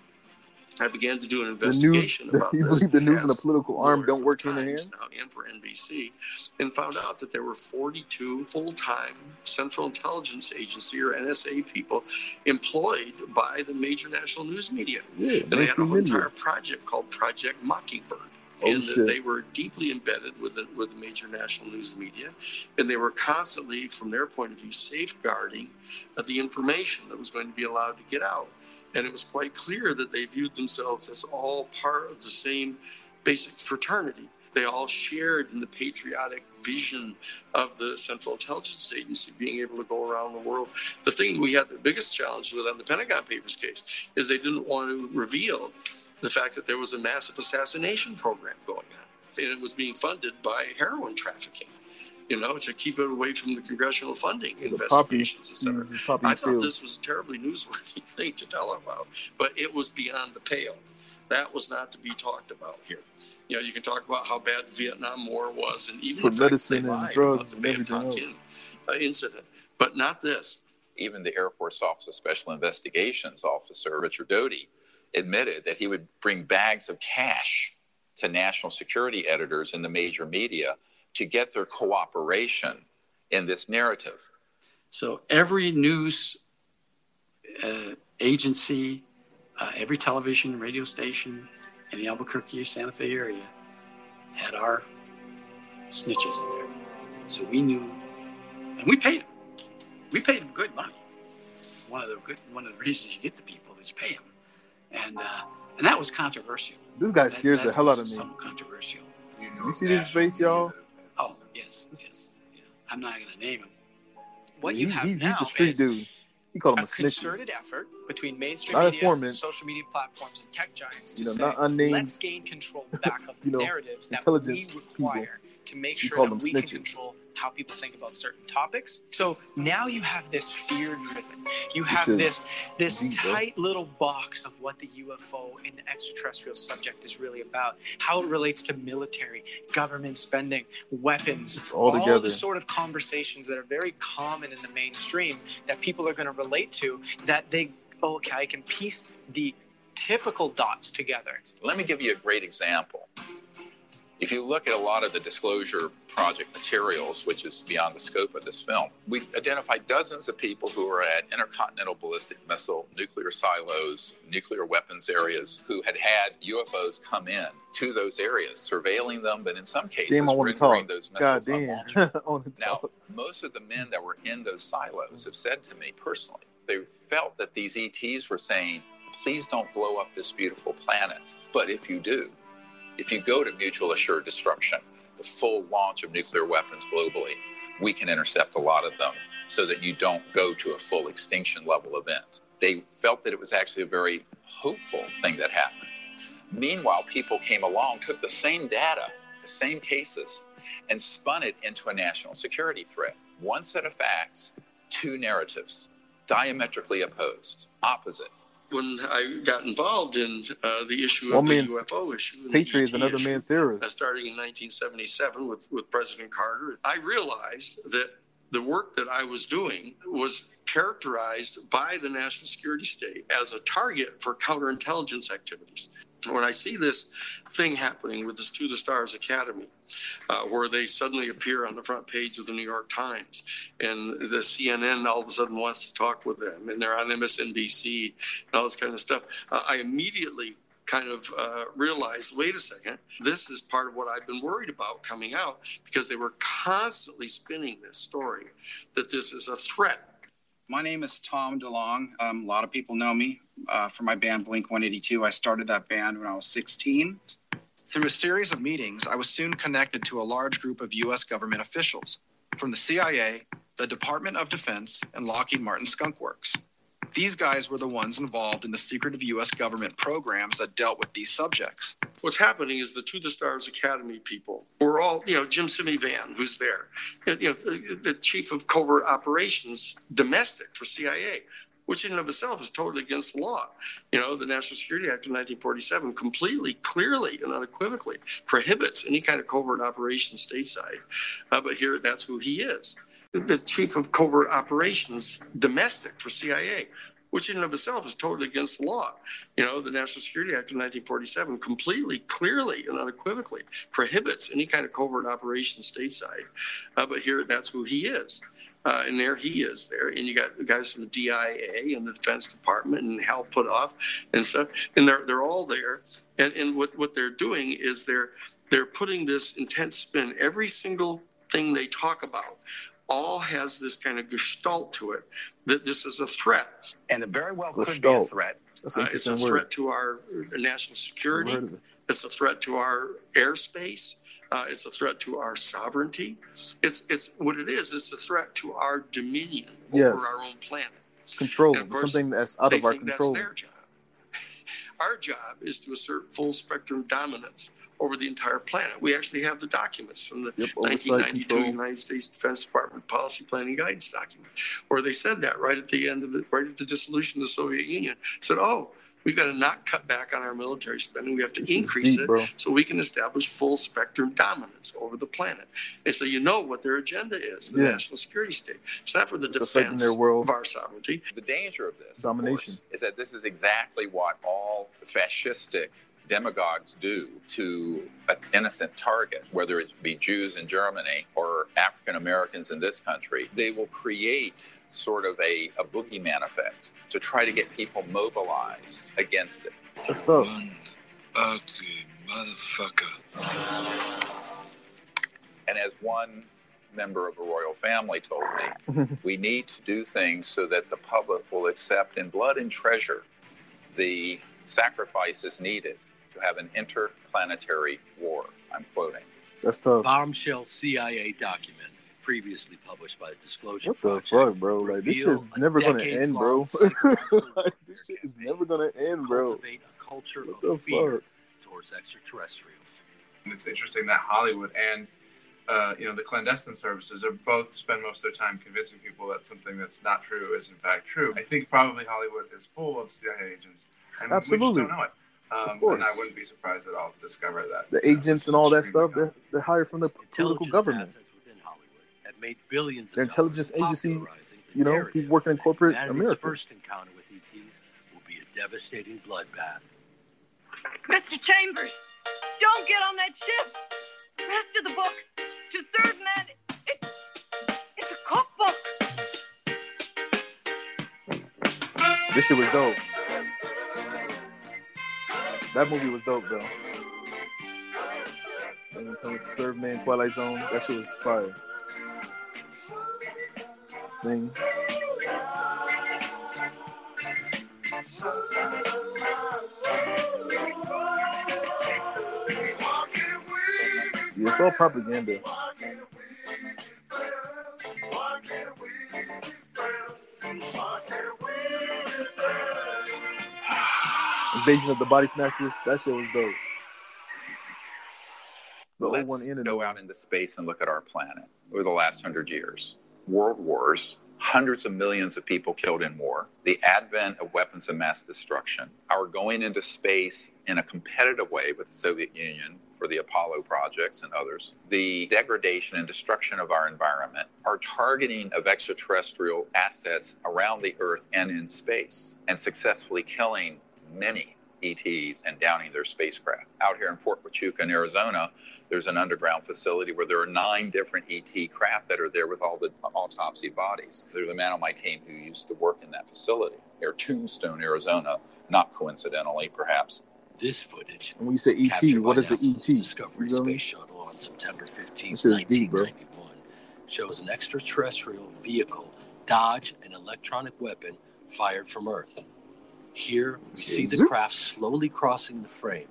I began to do an The news, investigation about you this. believe the news and the political arm don't work hand in Times hand? now and for NBC, and found out that there were 42 full-time Central Intelligence Agency or NSA people employed by the major national news media. Yeah, and they had a mainstream whole media. entire project called Project Mockingbird. Oh, and shit. they were deeply embedded with the, with the major national news media, and they were constantly, from their point of view, safeguarding the information that was going to be allowed to get out. And it was quite clear that they viewed themselves as all part of the same basic fraternity. They all shared in the patriotic vision of the Central Intelligence Agency being able to go around the world. The thing we had the biggest challenge with on the Pentagon Papers case is they didn't want to reveal the fact that there was a massive assassination program going on. And it was being funded by heroin trafficking, you know, to keep it away from the congressional funding The poppy investigations, et cetera. I thought fields. this was a terribly newsworthy thing to tell about, but it was beyond the pale. That was not to be talked about here. You know, you can talk about how bad the Vietnam War was, and even For the fact that they medicine and lied drugs about the and everything Bam else. Uh, incident, but not this. Even the Air Force Office of Special Investigations officer, Richard Doty, admitted that he would bring bags of cash to national security editors in the major media to get their cooperation in this narrative. So every news uh, agency, uh, every television, radio station in the Albuquerque, Santa Fe area had our snitches in there. So we knew, and we paid them. We paid them good money. One of the good, one of the reasons you get the people is you pay them, and uh, and that was controversial. This guy That- scares the hell out of me. Something controversial. You see this face, y'all? Oh yes, yes. Yeah. I'm not going to name him. What He- you have he's, now he's a street is dude. He called him a a concerted effort between mainstream Not media, social media platforms, and tech giants to You know, say, not unnamed, let's gain control back of you know, narratives that we require to make sure that we can control how people think about certain topics. So now you have this fear driven. You have this this deep, bro. tight little box of what the UFO and the extraterrestrial subject is really about, how it relates to military, government spending, weapons, all together. the sort of conversations that are very common in the mainstream that people are going to relate to that they oh, okay, I can piece the typical dots together. Let me give you a great example. If you look at a lot of the disclosure project materials, which is beyond the scope of this film, we identified dozens of people who were at intercontinental ballistic missile, nuclear silos, nuclear weapons areas who had had UFOs come in to those areas, surveilling them, but in some cases, Damn, rendering those God missiles damn. unlaunchable. I want to Now, most of the men that were in those silos have said to me personally, they felt that these ETs were saying, please don't blow up this beautiful planet. But if you do, if you go to mutual assured destruction, the full launch of nuclear weapons globally, we can intercept a lot of them so that you don't go to a full extinction level event. They felt that it was actually a very hopeful thing that happened. Meanwhile, people came along, took the same data, the same cases, and spun it into a national security threat. One set of facts, two narratives, diametrically opposed, opposite. When I got involved in uh, the issue One of the UFO issue, patriot is another issue, man's terrorist. uh, starting in 1977 with, with President Carter, I realized that the work that I was doing was characterized by the national security state as a target for counterintelligence activities. When I see this thing happening with this To the Stars Academy, uh, where they suddenly appear on the front page of the New York Times, and the CNN all of a sudden wants to talk with them, and they're on MSNBC and all this kind of stuff, uh, I immediately kind of uh, realized wait a second, this is part of what I've been worried about coming out because they were constantly spinning this story that this is a threat. My name is Tom DeLonge. Um, a lot of people know me uh, from my band Blink 182. I started that band when I was 16. Through a series of meetings, I was soon connected to a large group of U.S. government officials from the CIA, the Department of Defense, and Lockheed Martin Skunk Works. These guys were the ones involved in the secretive U.S. government programs that dealt with these subjects. What's happening is the To the Stars Academy people were all, you know, Jim Semivan, who's there, you know, the, the chief of covert operations, domestic for CIA, which in and of itself is totally against the law. You know, the National Security Act of 1947 completely, clearly, and unequivocally prohibits any kind of covert operation stateside. Uh, but here, that's who he is. The chief of covert operations, domestic for CIA, which in and of itself is totally against the law. You know, the National Security Act of 1947 completely, clearly, and unequivocally prohibits any kind of covert operation stateside. Uh, but here, that's who he is. Uh, and there he is there. And you got guys from the DIA and the Defense Department and Hal Puthoff and stuff. And they're, they're all there. And, and what, what they're doing is they're, they're putting this intense spin. Every single thing they talk about all has this kind of gestalt to it that this is a threat. And it very well could be a threat. Uh, it's a interesting threat to our national security. Never heard of it. It's a threat to our airspace. Uh, it's a threat to our sovereignty. It's it's what it is. It's a threat to our dominion Yes. over our own planet. Control. Of course, Something that's out they of our think control. That's their job. Our job is to assert full spectrum dominance over the entire planet. We actually have the documents from the Yep, 1992 control. United States Defense Department Policy Planning Guidance document, where they said that right at the end of the right at the dissolution of the Soviet Union. Said, "Oh, we've got to not cut back on our military spending. We have to This increase deep, it bro. so we can establish full spectrum dominance over the planet." And so you know what their agenda is: the Yeah. national security state. It's not for the It's defense their world. of our sovereignty. The danger of this Domination. of course, is that this is exactly what all fascistic demagogues do to an innocent target, whether it be Jews in Germany or African Americans in this country. They will create sort of a, a boogeyman effect to try to get people mobilized against it. What's up? Ugly motherfucker. And as one member of a royal family told me, we need to do things so that the public will accept in blood and treasure the sacrifices needed to have an interplanetary war. I'm quoting. That's tough. Bombshell CIA documents previously published by the Disclosure What the fuck, bro? Like this reveal shit's a never gonna end, bro. like, this shit is never gonna end, bro. cultivate a culture What of fear fuck? towards extraterrestrials. And it's interesting that Hollywood and uh, you know, the clandestine services are both spend most of their time convincing people that something that's not true is in fact true. I think probably Hollywood is full of CIA agents, and we Absolutely. just don't know it. Um, course. and I wouldn't be surprised at all to discover that. The agents and all that stuff, they're, they're hired from the political Intelligence government. assets within Hollywood have made billions of intelligence dollars agency, the you know, people working in corporate Humanity's America. first encounter with ETs will be a devastating bloodbath. Mr. Chambers, don't get on that ship. The rest of the book, to serve man, it, it's a cookbook. This shit was dope. That movie was dope though. And coming to serve man Twilight Zone, that shit was fire. Thing. Yeah, it's all propaganda. Invasion of the Body Snatchers, that shit was dope. The Let's one in and go out into space and look at our planet over the last hundred years. World wars, hundreds of millions of people killed in war, the advent of weapons of mass destruction, our going into space in a competitive way with the Soviet Union for the Apollo projects and others, the degradation and destruction of our environment, our targeting of extraterrestrial assets around the Earth and in space, and successfully killing many ETs and downing their spacecraft. Out here in Fort Huachuca in Arizona, there's an underground facility where there are nine different ET craft that are there with all the autopsy bodies. There's a man on my team who used to work in that facility near Tombstone, Arizona, not coincidentally, perhaps. This footage. And when you say ET, captured what by is the ET? Discovery You know what I mean? Space Shuttle on September 15, This shit is deep, 1991, shows an extraterrestrial vehicle dodge an electronic weapon fired from Earth. Here, we see the craft slowly crossing the frame.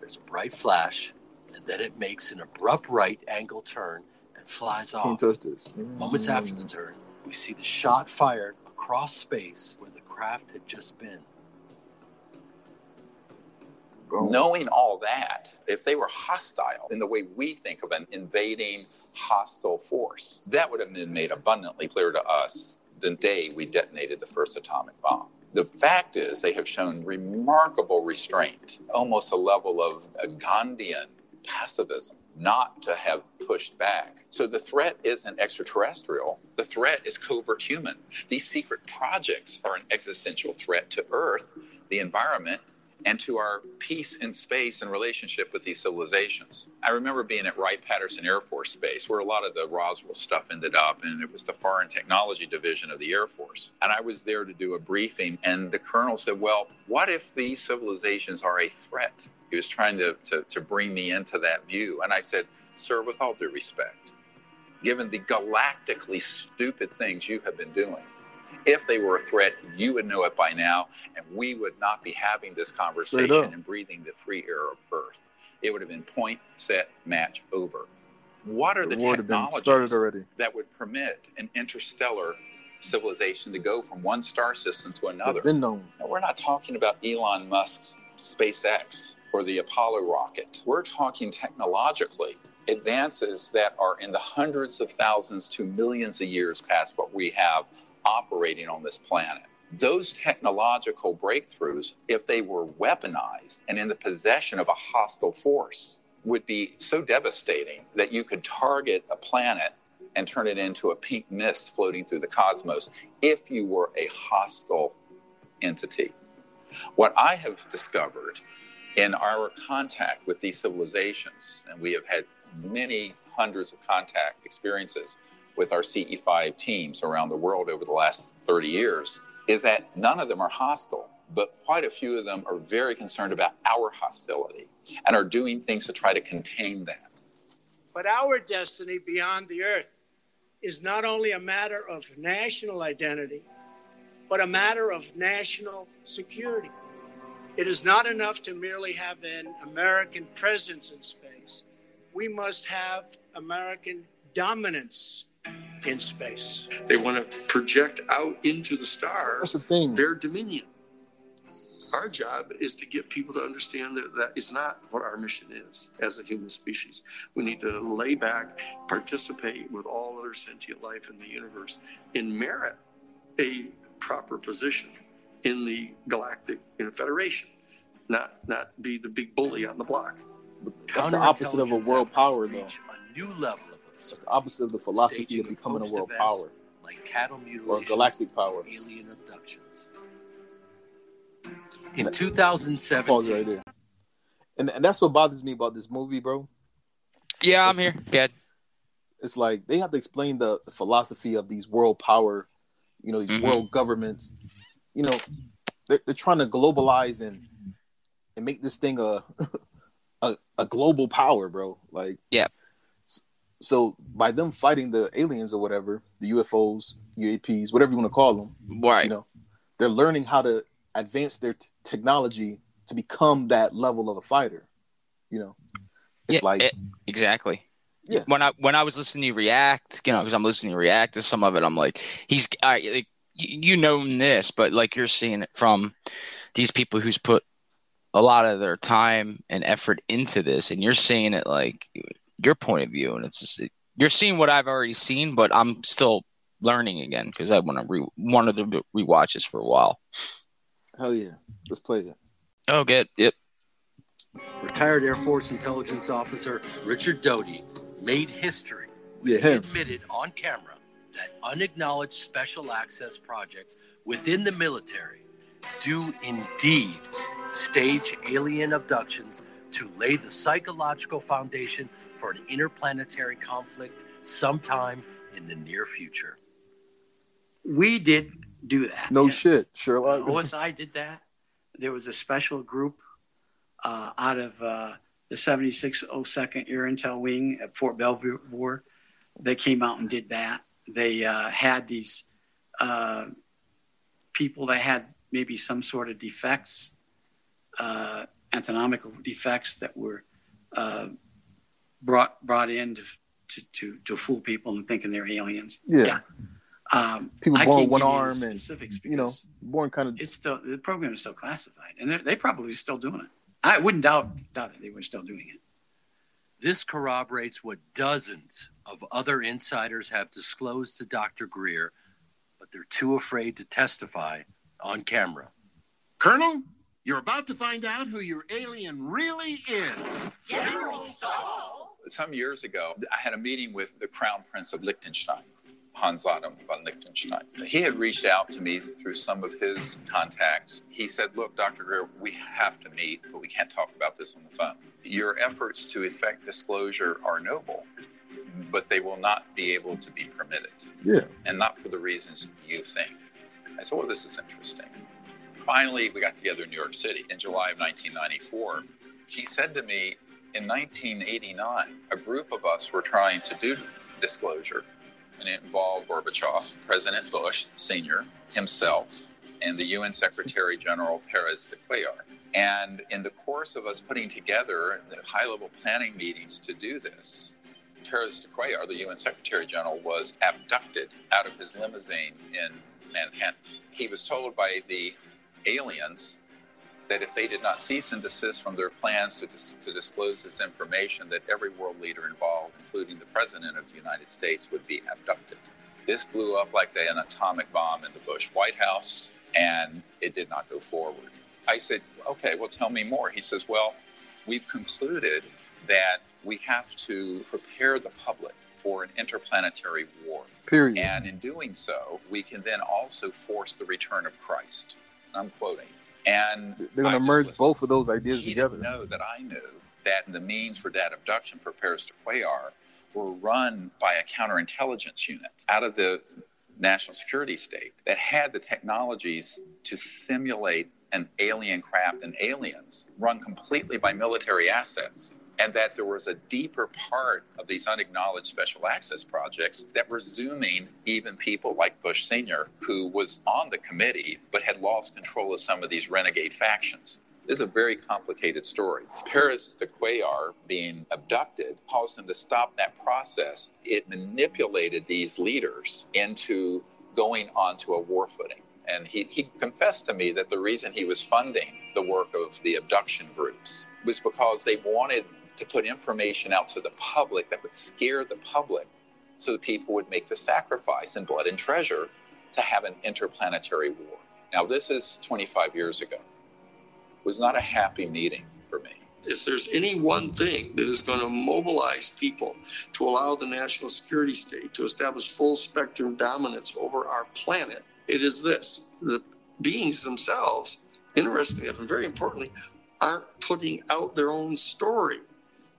There's a bright flash, and then it makes an abrupt right angle turn and flies Can't off. touch this. Moments after the turn, we see the shot fired across space where the craft had just been. Knowing all that, if they were hostile in the way we think of an invading hostile force, that would have been made abundantly clear to us the day we detonated the first atomic bomb. The fact is, they have shown remarkable restraint, almost a level of a Gandhian pacifism, not to have pushed back. So the threat isn't extraterrestrial, the threat is covert human. These secret projects are an existential threat to Earth, the environment, and to our peace in space and relationship with these civilizations. I remember being at Wright Patterson Air Force Base, where a lot of the Roswell stuff ended up, and it was the Foreign Technology Division of the Air Force. And I was there to do a briefing, and the colonel said, Well, what if these civilizations are a threat? He was trying to, to, to bring me into that view. And I said, Sir, with all due respect, given the galactically stupid things you have been doing, if they were a threat, you would know it by now, and we would not be having this conversation and breathing the free air of Earth. It would have been point, set, match, over. What are the, The war had been technologies started already. that would permit an interstellar civilization to go from one star system to another? Now, we're not talking about Elon Musk's SpaceX or the Apollo rocket. We're talking technologically advances that are in the hundreds of thousands to millions of years past what we have operating on this planet. Those technological breakthroughs, if they were weaponized and in the possession of a hostile force, would be so devastating that you could target a planet and turn it into a pink mist floating through the cosmos if you were a hostile entity. What I have discovered in our contact with these civilizations, and we have had many hundreds of contact experiences with our CE5 teams around the world over the last 30 years, is that none of them are hostile, but quite a few of them are very concerned about our hostility and are doing things to try to contain that. But our destiny beyond the earth is not only a matter of national identity, but a matter of national security. It is not enough to merely have an American presence in space. We must have American dominance in space. They want to project out into the stars That's the thing. their dominion. Our job is to get people to understand that that is not what our mission is as a human species. We need to lay back, participate with all other sentient life in the universe, and merit a proper position in the galactic you know, federation, not not be the big bully on the block. That's the opposite of a world power, though. A new level of It's the opposite of the philosophy Staging of becoming a world events power like cattle or galactic power. alien abductions. In Pause 2017, right. And, and that's what bothers me about this movie, bro. Yeah, I'm here. Good. It's like they have to explain the, the philosophy of these world power, you know, these Mhm. world governments. You know, they're, they're trying to globalize and and make this thing a a, a global power, bro. Like, Yeah. So by them fighting the aliens or whatever, the UFOs, UAPs, whatever you want to call them, Right. you know, they're learning how to advance their t- technology to become that level of a fighter. You know, it's yeah, like it- exactly. Yeah. When I when I was listening to react, you know, because I'm listening to react to some of it, I'm like, he's right, like, you, you know this, but like you're seeing it from these people who's put a lot of their time and effort into this, and you're seeing it like your point of view, and it's just you're seeing what I've already seen, but I'm still learning again because I want to re- wanted to rewatch this for a while. hell yeah, let's play it. Oh, good. Yep. retired Air Force intelligence officer Richard Doty made history when Yeah, he him. admitted on camera that unacknowledged special access projects within the military do indeed stage alien abductions to lay the psychological foundation for an interplanetary conflict sometime in the near future. We did do that. No yes. shit, Sherlock. OSI did that. There was a special group uh, out of uh, the 7602nd Air Intel Wing at Fort Belvoir. They came out and did that. They uh, had these uh, people that had maybe some sort of defects, uh, anatomical defects that were uh, brought brought in to, to, to, to fool people and thinking they're aliens. Yeah. Um, People born one give you arm and specifics you know, born kind of it's still the program is still classified, and they're, they probably still doing it. I wouldn't doubt doubt it. They were still doing it. This corroborates what dozens of other insiders have disclosed to Dr. Greer, but they're too afraid to testify on camera. Colonel, you're about to find out who your alien really is. Some years ago, I had a meeting with the Crown Prince of Liechtenstein, Hans Adam von Liechtenstein. He had reached out to me through some of his contacts. He said, Look, Dr. Greer, we have to meet, but we can't talk about this on the phone. Your efforts to effect disclosure are noble, but they will not be able to be permitted, yeah. and not for the reasons you think. I said, Well, this is interesting. Finally, we got together in New York City in July of 1994. He said to me, in 1989, a group of us were trying to do disclosure, and it involved Gorbachev, President Bush Sr., himself, and the UN Secretary General Perez de Cuellar. And in the course of us putting together the high level planning meetings to do this, Perez de Cuellar, the UN Secretary General, was abducted out of his limousine in Manhattan. He was told by the aliens that if they did not cease and desist from their plans to, dis- to disclose this information, that every world leader involved, including the President of the United States, would be abducted. This blew up like an atomic bomb in the Bush White House, and it did not go forward. I said, okay, well, tell me more. He says, well, we've concluded that we have to prepare the public for an interplanetary war. Period. And in doing so, we can then also force the return of Christ. I'm quoting. And They're gonna merge listened. both of those ideas He together. didn't know that I knew that the means for that abduction for Perez de Cuellar were run by a counterintelligence unit out of the national security state that had the technologies to simulate an alien craft and aliens run completely by military assets and that there was a deeper part of these unacknowledged special access projects that were zooming even people like Bush Sr., who was on the committee but had lost control of some of these renegade factions. This is a very complicated story. Perez de Cuellar being abducted caused him to stop that process. It manipulated these leaders into going onto a war footing. And he, he confessed to me that the reason he was funding the work of the abduction groups was because they wanted to put information out to the public that would scare the public so that people would make the sacrifice in blood and treasure to have an interplanetary war. Now, this is 25 years ago. It was not a happy meeting for me. If there's any one thing that is going to mobilize people to allow the national security state to establish full spectrum dominance over our planet, it is this. The beings themselves, interestingly enough, and very importantly, aren't putting out their own story.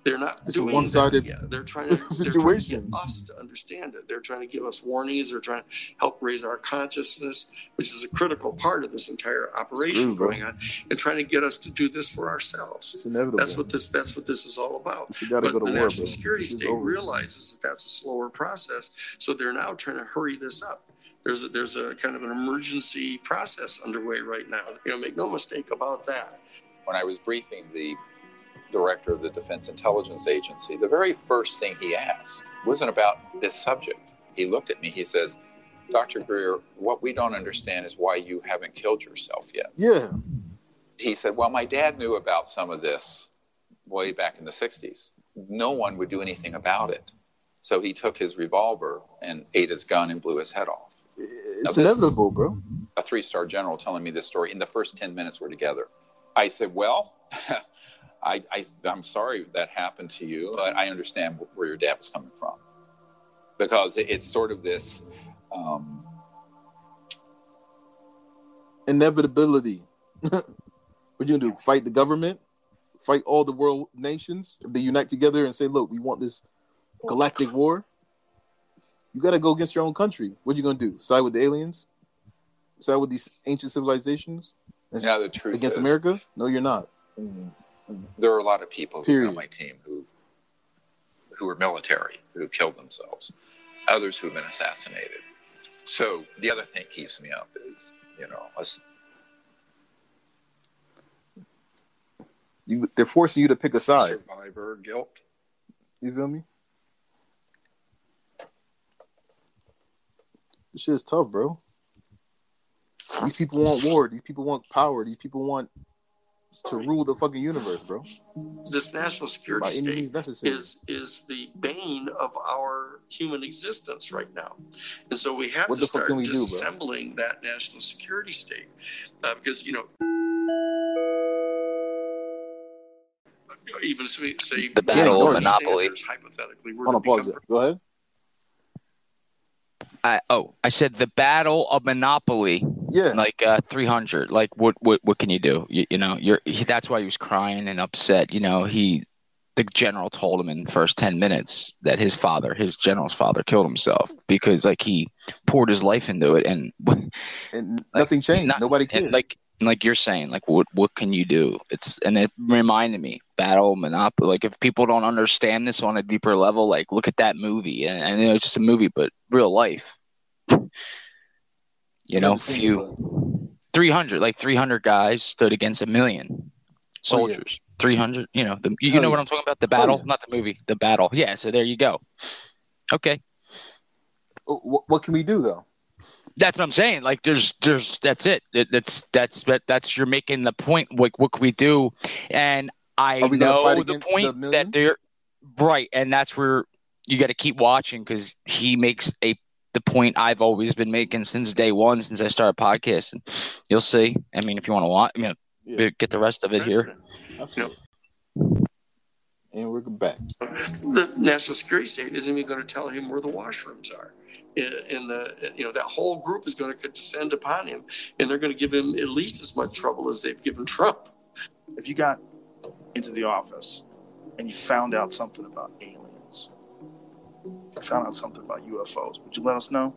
They're not It's a doing one-sided that. Yeah, they're trying to they're trying to get us to understand it. They're trying to give us warnings. They're trying to help raise our consciousness, which is a critical part of this entire operation true, going on, and trying to get us to do this for ourselves. It's inevitable. That's what this. That's what this is all about. You gotta but go to the war, national bro. security This state over. realizes that that's a slower process, so they're now trying to hurry this up. There's a, there's a kind of an emergency process underway right now. You know, make no mistake about that. When I was briefing the director of the Defense Intelligence Agency, the very first thing he asked wasn't about this subject. He looked at me, he says, Dr. Greer, what we don't understand is why you haven't killed yourself yet. Yeah. He said, Well, my dad knew about some of this way back in the 60s. No one would do anything about it. So he took his revolver and ate his gun and blew his head off. It's this inevitable, bro. a three star general telling me this story in the first 10 minutes we're together. I said, Well, I, I, I'm sorry that happened to you, but I understand where your dad was coming from. Because it- it's sort of this um, Inevitability. what you gonna do? Fight the government? Fight all the world nations? If they unite together and say, "Look, we want this galactic war," you got to go against your own country. What you gonna do? Side with the aliens? Side with these ancient civilizations? Yeah, the truth against is- America? No, you're not. There are a lot of people who Period. are on my team who who are military who killed themselves, others who have been assassinated. So the other thing keeps me up is you know us You, they're forcing you to pick a side. survivor guilt. You feel me? This shit is tough, bro. These people want war. These people want power. These people want to rule the fucking universe, bro. This national security By state is is the bane of our human existence right now, and so we have What to start can we do, disassembling that national security state uh, because you know. Even as we say The battle of Monopoly. Sanders, hypothetically, we're Hold on, gonna pause become it. Go ahead. I, oh, I said the battle of Monopoly. Yeah. Like uh, 300. Like what? What? What can you do? You, you know, you're. He, that's why he was crying and upset. You know, he, the general told him in the first 10 minutes that his father, his general's father, killed himself because like he poured his life into it and and nothing changed. Nobody cared. And like you're saying, like what what can you do? It's and it reminded me battle monopoly. Like if people don't understand this on a deeper level, like look at that movie, and, and it's just a movie, but real life. You know, few three hundred, like three hundred guys stood against a million Oh, yeah. soldiers. Three hundred, you know, the, you Hell know what. I'm talking about? The Oh, battle, yeah. not the movie, the battle. Yeah, so there you go. Okay. Oh, what, what can we do though? That's what I'm saying. Like, there's, there's, that's it. it that's, that's, that, that's you're making the point. Like, what can we do? And I Are we gonna fight know the point the point that they're right, and that's where you got to keep watching because he makes a the point I've always been making since day one, since I started podcasting. You'll see. I mean, if you want to watch, I mean, Yeah. get the rest of it here. Absolutely. And we're back. the national security state isn't even going to tell him where the washrooms are. In the, you know, that whole group is going to descend upon him, and they're going to give him at least as much trouble as they've given Trump. If you got into the office and you found out something about aliens, you found out something about UFOs, would you let us know?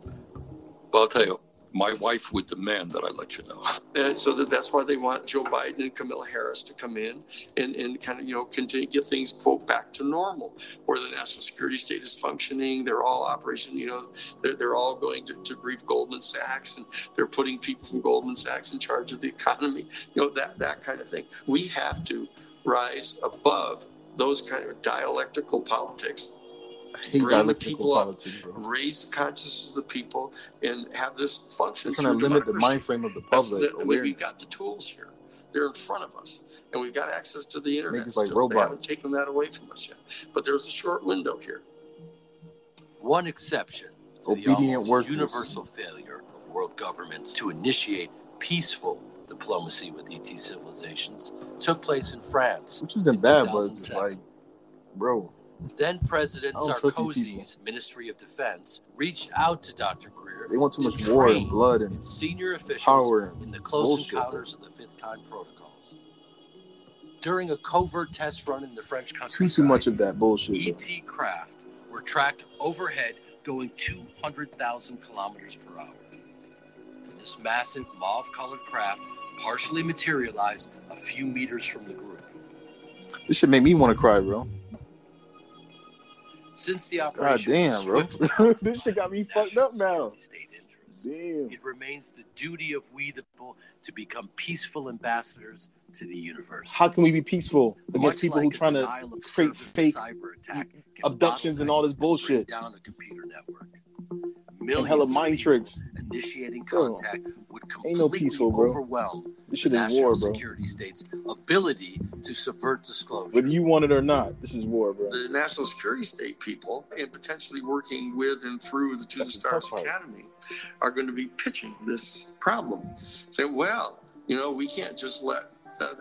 Well, I'll tell you, my wife would demand that I let you know. And so that that's why they want Joe Biden and Kamala Harris to come in and, and kind of, you know, continue get things, quote, back to normal, where the national security state is functioning. They're all operation, you know, they're, they're all going to, to brief Goldman Sachs and they're putting people from Goldman Sachs in charge of the economy, you know, that, that kind of thing. We have to rise above those kind of dialectical politics bring the dialectical people up, bro. raise the consciousness of the people, and have this function. We're trying to through limit the mind frame of the public. the, the we've got the tools here. They're in front of us, and we've got access to the internet. Niggas like still. They haven't taken that away from us yet. But there's a short window here. One exception to Obedient the almost workers. universal failure of world governments to initiate peaceful diplomacy with ET civilizations took place in France. Which isn't in bad, but it's like, bro. Then President I don't trust these Sarkozy's Ministry of Defense reached out to Dr. Greer. They want too to much war and blood and senior officials power in the close bullshit, encounters of the fifth kind protocols. During a covert test run in the French country, too too much of that bullshit. ET craft were tracked overhead going 200,000 kilometers per hour. This massive mauve colored craft partially materialized a few meters from the group. This should make me want to cry, bro. Since the operation, God damn, bro. this shit got me fucked up now. Damn. It remains the duty of we the people to become peaceful ambassadors to the universe. How can we be peaceful against Much people like who trying to create fake cyber attack abductions and all this bullshit down a computer network. And hella Millions of mind tricks? initiating Bro, contact would ain't no completely peaceful, bro. overwhelm This the national war, bro. security state's ability to subvert disclosure. Whether you want it or not, this is war, bro. the national security state people and potentially working with and through the To the That's the Stars. Academy are going to be pitching this problem. Say, well, you know, we can't just let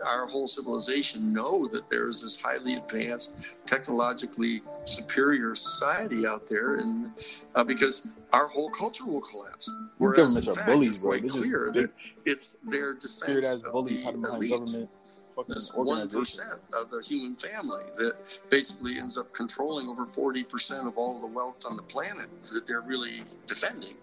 our whole civilization know that there's this highly advanced, technologically superior society out there, and uh, because our whole culture will collapse. Whereas, in fact, bullies, it's quite clear that it's their defense of bullies the elite government this one of the human family that basically ends up controlling over forty percent of all of the wealth on the planet that they're really defending.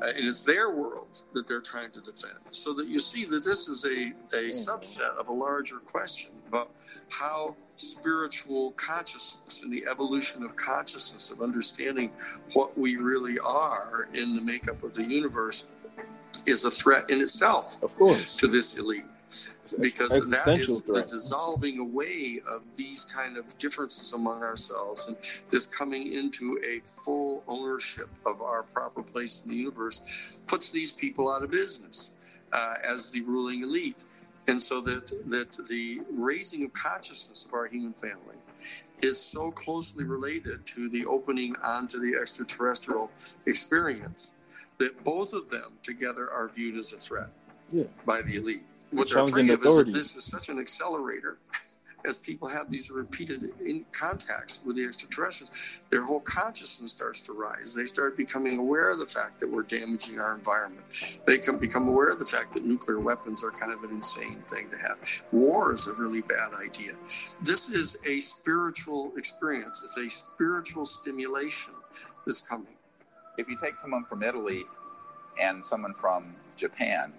Uh, and it's their world that they're trying to defend. So that you see that this is a, a subset of a larger question about how spiritual consciousness and the evolution of consciousness of understanding what we really are in the makeup of the universe is a threat in itself Of course. to this elite because that is the dissolving away of these kind of differences among ourselves and this coming into a full ownership of our proper place in the universe puts these people out of business uh, as the ruling elite and so that that the raising of consciousness of our human family is so closely related to the opening onto the extraterrestrial experience that both of them together are viewed as a threat Yeah. by the elite. What they're afraid of is that this is such an accelerator as people have these repeated in contacts with the extraterrestrials, their whole consciousness starts to rise. They start becoming aware of the fact that we're damaging our environment. They can become aware of the fact that nuclear weapons are kind of an insane thing to have. War is a really bad idea. This is a spiritual experience. It's a spiritual stimulation that's coming. If you take someone from Italy and someone from Japan,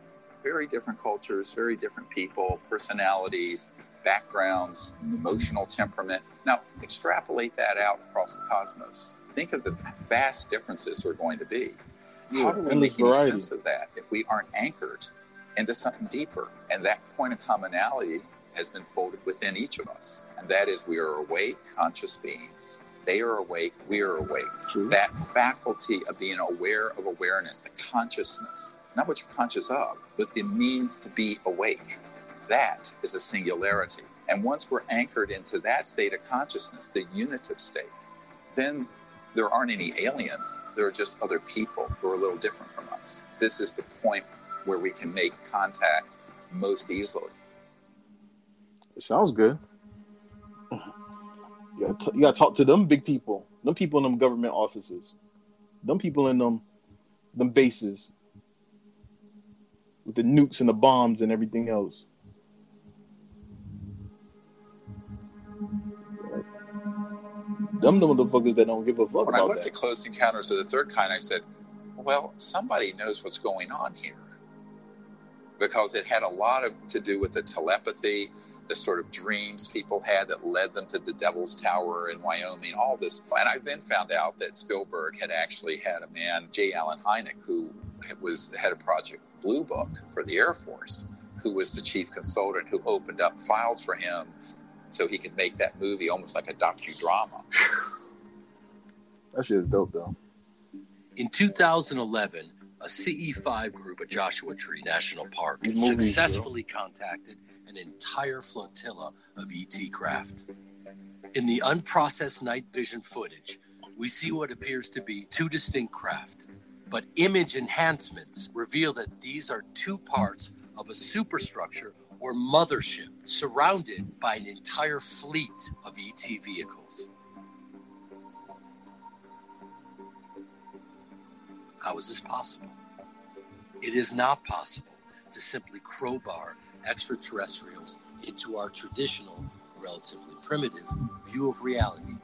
very different cultures, very different people, personalities, backgrounds, emotional temperament. Now, extrapolate that out across the cosmos. Think of the vast differences are going to be. How do we make any sense of that if we aren't anchored into something deeper? And that point of commonality has been folded within each of us. And that is we are awake, conscious beings. They are awake, we are awake. That faculty of being aware of awareness, the consciousness, not what you're conscious of, but the means to be awake. That is a singularity. And once we're anchored into that state of consciousness, the unitive state, then there aren't any aliens. There are just other people who are a little different from us. This is the point where we can make contact most easily. It sounds good. You gotta, t- you gotta talk to them big people, them people in them government offices, them people in them, them bases with the nukes and the bombs and everything else. Them the motherfuckers that don't give a fuck When I looked that. at Close Encounters of the Third Kind, I said, well, somebody knows what's going on here. Because it had a lot of to do with the telepathy, the sort of dreams people had that led them to the Devil's Tower in Wyoming, all this. And I then found out that Spielberg had actually had a man, J. Allen Hynek, who was the head of Project Blue Book for the Air Force, who was the chief consultant who opened up files for him so he could make that movie almost like a docudrama. That shit is dope though. In 2011, a CE5 group at Joshua Tree National Park Good movie, successfully contacted an entire flotilla of ET craft. In the unprocessed night vision footage, we see what appears to be two distinct craft, but image enhancements reveal that these are two parts of a superstructure or mothership surrounded by an entire fleet of ET vehicles. How is this possible? It is not possible to simply crowbar extraterrestrials into our traditional, relatively primitive view of reality.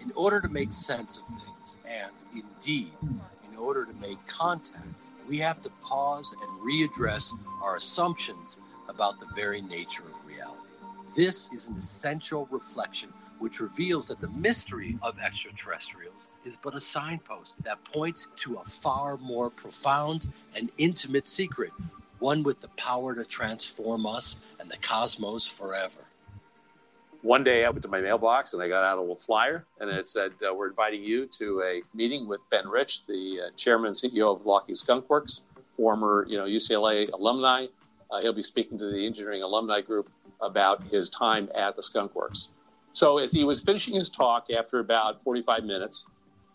In order to make sense of things, and indeed, in order to make contact, we have to pause and readdress our assumptions about the very nature of reality. This is an essential reflection which reveals that the mystery of extraterrestrials is but a signpost that points to a far more profound and intimate secret, one with the power to transform us and the cosmos forever. One day I went to my mailbox and I got out a little flyer and it said, uh, We're inviting you to a meeting with Ben Rich, the uh, chairman and CEO of Lockheed Skunk Works, former you know, UCLA alumni. Uh, he'll be speaking to the engineering alumni group about his time at the Skunk Works. So as he was finishing his talk after about 45 minutes,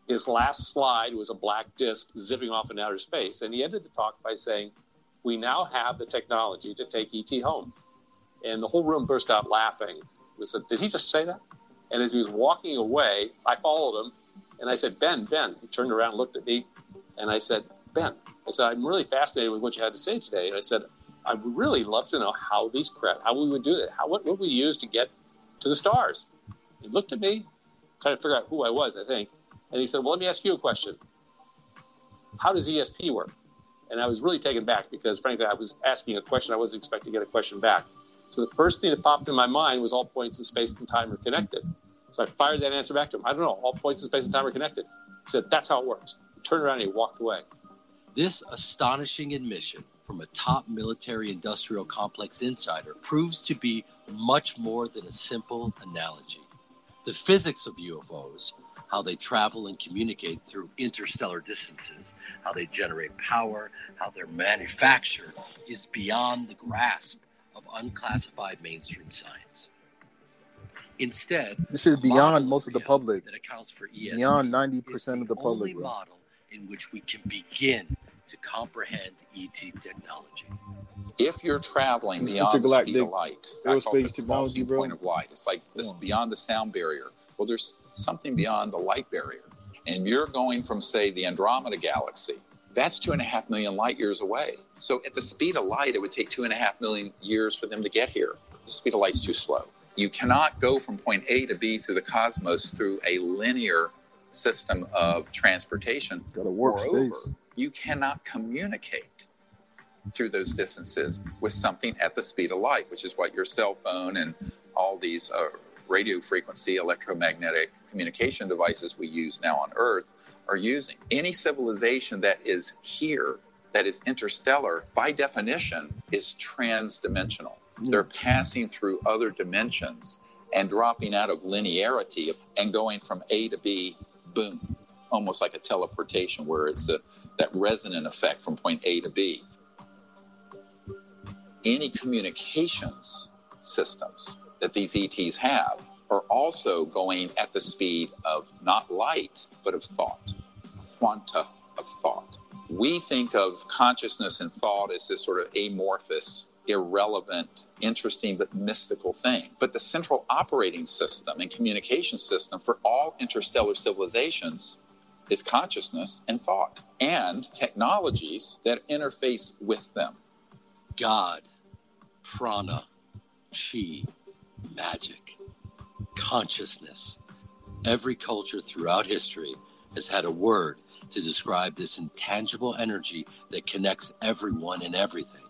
his last slide was a black disc zipping off in outer space. And he ended the talk by saying, We now have the technology to take ET home. And the whole room burst out laughing. We said, Did he just say that? And as he was walking away, I followed him and I said, Ben, Ben. He turned around, looked at me, and I said, Ben, I said, I'm really fascinated with what you had to say today. And I said, I would really love to know how these craft, how we would do that. How, what would we use to get to the stars? He looked at me, trying to figure out who I was, I think. And he said, Well, let me ask you a question. How does ESP work? And I was really taken back because, frankly, I was asking a question I wasn't expecting to get a question back. So the first thing that popped in my mind was all points in space and time are connected. So I fired that answer back to him. I don't know. All points in space and time are connected. He said, That's how it works. He turned around and he walked away. This astonishing admission from a top military industrial complex insider proves to be much more than a simple analogy. The physics of UFOs, how they travel and communicate through interstellar distances, how they generate power, how they're manufactured, is beyond the grasp of unclassified mainstream science. Instead, This is beyond most of the public. that accounts for ESP Beyond 90% of the the public. bro. model in which we can begin to comprehend ET technology. If you're traveling beyond the speed of light, I call aerospace the technology, bro. point of light. It's like this beyond the sound barrier. Well, there's something beyond the light barrier, and you're going from, say, the Andromeda galaxy. That's two and a half million light years away. So, at the speed of light, it would take two and a half million years for them to get here. The speed of light's too slow. You cannot go from point A to B through the cosmos through a linear system of transportation. Gotta warp Moreover, space. you cannot communicate through those distances with something at the speed of light, which is what your cell phone and all these uh, radio frequency electromagnetic communication devices we use now on Earth are using. Any civilization that is here, that is interstellar, by definition, is transdimensional. Hmm. They're passing through other dimensions and dropping out of linearity and going from A to B, boom, almost like a teleportation where it's a, that resonant effect from point A to B. Any communications systems that these ETs have are also going at the speed of not light, but of thought, quanta of thought. We think of consciousness and thought as this sort of amorphous, irrelevant, interesting, but mystical thing. But the central operating system and communication system for all interstellar civilizations is consciousness and thought and technologies that interface with them. God, prana, chi, magic, consciousness. Every culture throughout history has had a word to describe this intangible energy that connects everyone and everything.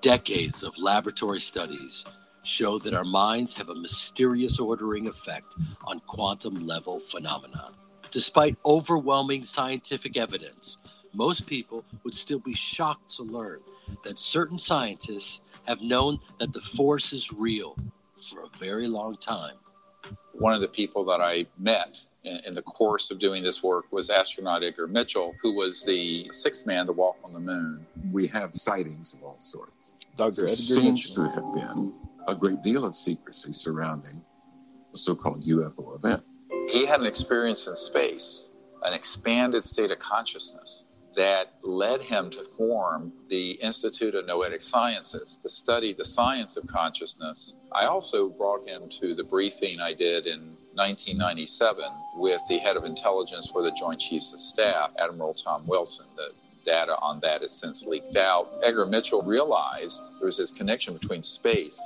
Decades of laboratory studies show that our minds have a mysterious ordering effect on quantum level phenomena. Despite overwhelming scientific evidence, most people would still be shocked to learn that certain scientists have known that the force is real for a very long time. One of the people that I met in, in the course of doing this work was astronaut Edgar Mitchell, who was the sixth man to walk on the moon. We have sightings of all sorts. Dr. There Edgar seems Mitchell. to have been a great deal of secrecy surrounding the so-called UFO event. He had an experience in space, an expanded state of consciousness that led him to form the Institute of Noetic Sciences to study the science of consciousness. I also brought him to the briefing I did in 1997 with the head of intelligence for the Joint Chiefs of Staff, Admiral Tom Wilson. The data on that has since leaked out. Edgar Mitchell realized there was this connection between space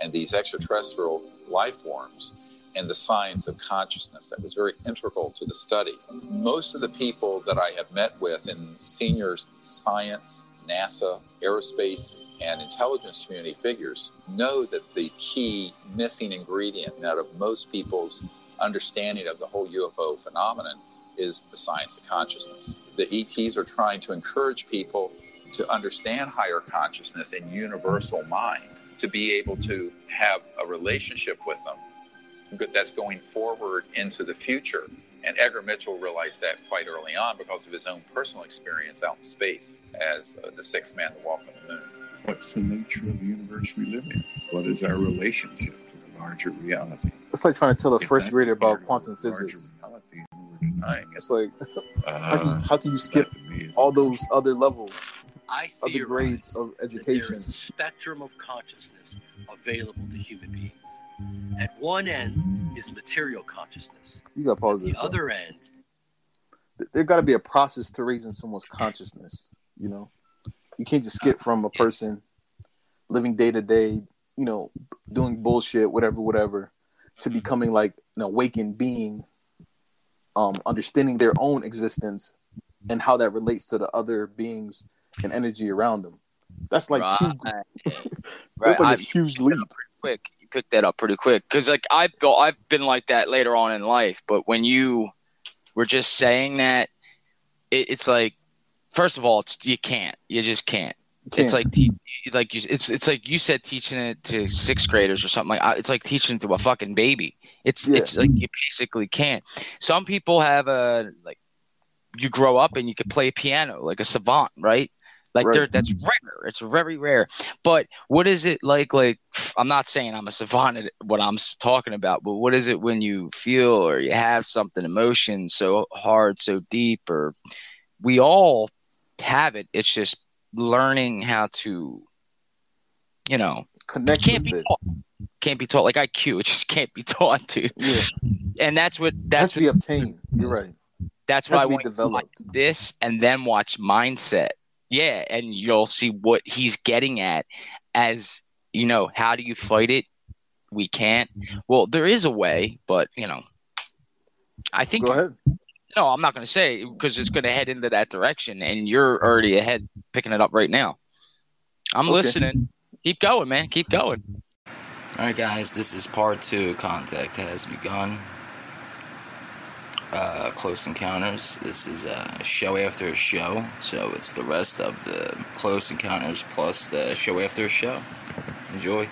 and these extraterrestrial life forms and the science of consciousness that was very integral to the study. Most of the people that I have met with in senior science, NASA, aerospace, and intelligence community figures know that the key missing ingredient out of most people's understanding of the whole UFO phenomenon is the science of consciousness. The ETs are trying to encourage people to understand higher consciousness and universal mind, to be able to have a relationship with them that's going forward into the future. And Edgar Mitchell realized that quite early on because of his own personal experience out in space as uh, the sixth man to walk on the moon. What's the nature of the universe we live in? What is our relationship to the larger reality? It's like trying to tell a If first that's grader about quantum the larger physics. reality and we're denying it, It's like how, can, uh, how can you skip all those other levels, I other theorize grades of that there education? is a spectrum of consciousness available to human beings. At one end is material consciousness. You got to pause The this. bro. other end, There got to be a process to raising someone's consciousness. You know, you can't just skip from a person living day to day, you know, doing bullshit, whatever, whatever, to becoming like an awakened being, um, understanding their own existence and how that relates to the other beings and energy around them. That's like two, Right. that's Right. like I- a huge leap. quick. You picked that up pretty quick because like I've built, I've been like that later on in life. But when you were just saying that, it, it's like, first of all, it's you can't. You just can't. Can't. It's like te- like you. It's it's like you said teaching it to sixth graders or something like. It's like teaching it to a fucking baby. It's Yeah. it's like you basically can't. Some people have a like. You grow up and you can play piano like a savant, right? Like Right. there, that's rare. It's very rare. But what is it like? Like I'm not saying I'm a savant at what I'm talking about, but what is it when you feel or you have something emotion so hard, so deep, or we all have it. It's just learning how to, you know, Connect can't be it. taught. Can't be taught like IQ. It just can't be taught to. Yeah. And that's what that's what, obtained. You're right. that's why I to be want you to watch developed. this and then watch mindset. Yeah, and you'll see what he's getting at as you know, how do you fight it? We can't. Mm-hmm. Well, there is a way, but you know, I think Go ahead. no, I'm not going to say because it's going to head into that direction, and you're already ahead picking it up right now. I'm Okay. listening. Keep going, man. Keep going. All right, guys, this is part two. Contact has begun. Uh, Close Encounters. This is a show after a show, so it's the rest of the Close Encounters plus the show after a show. Enjoy.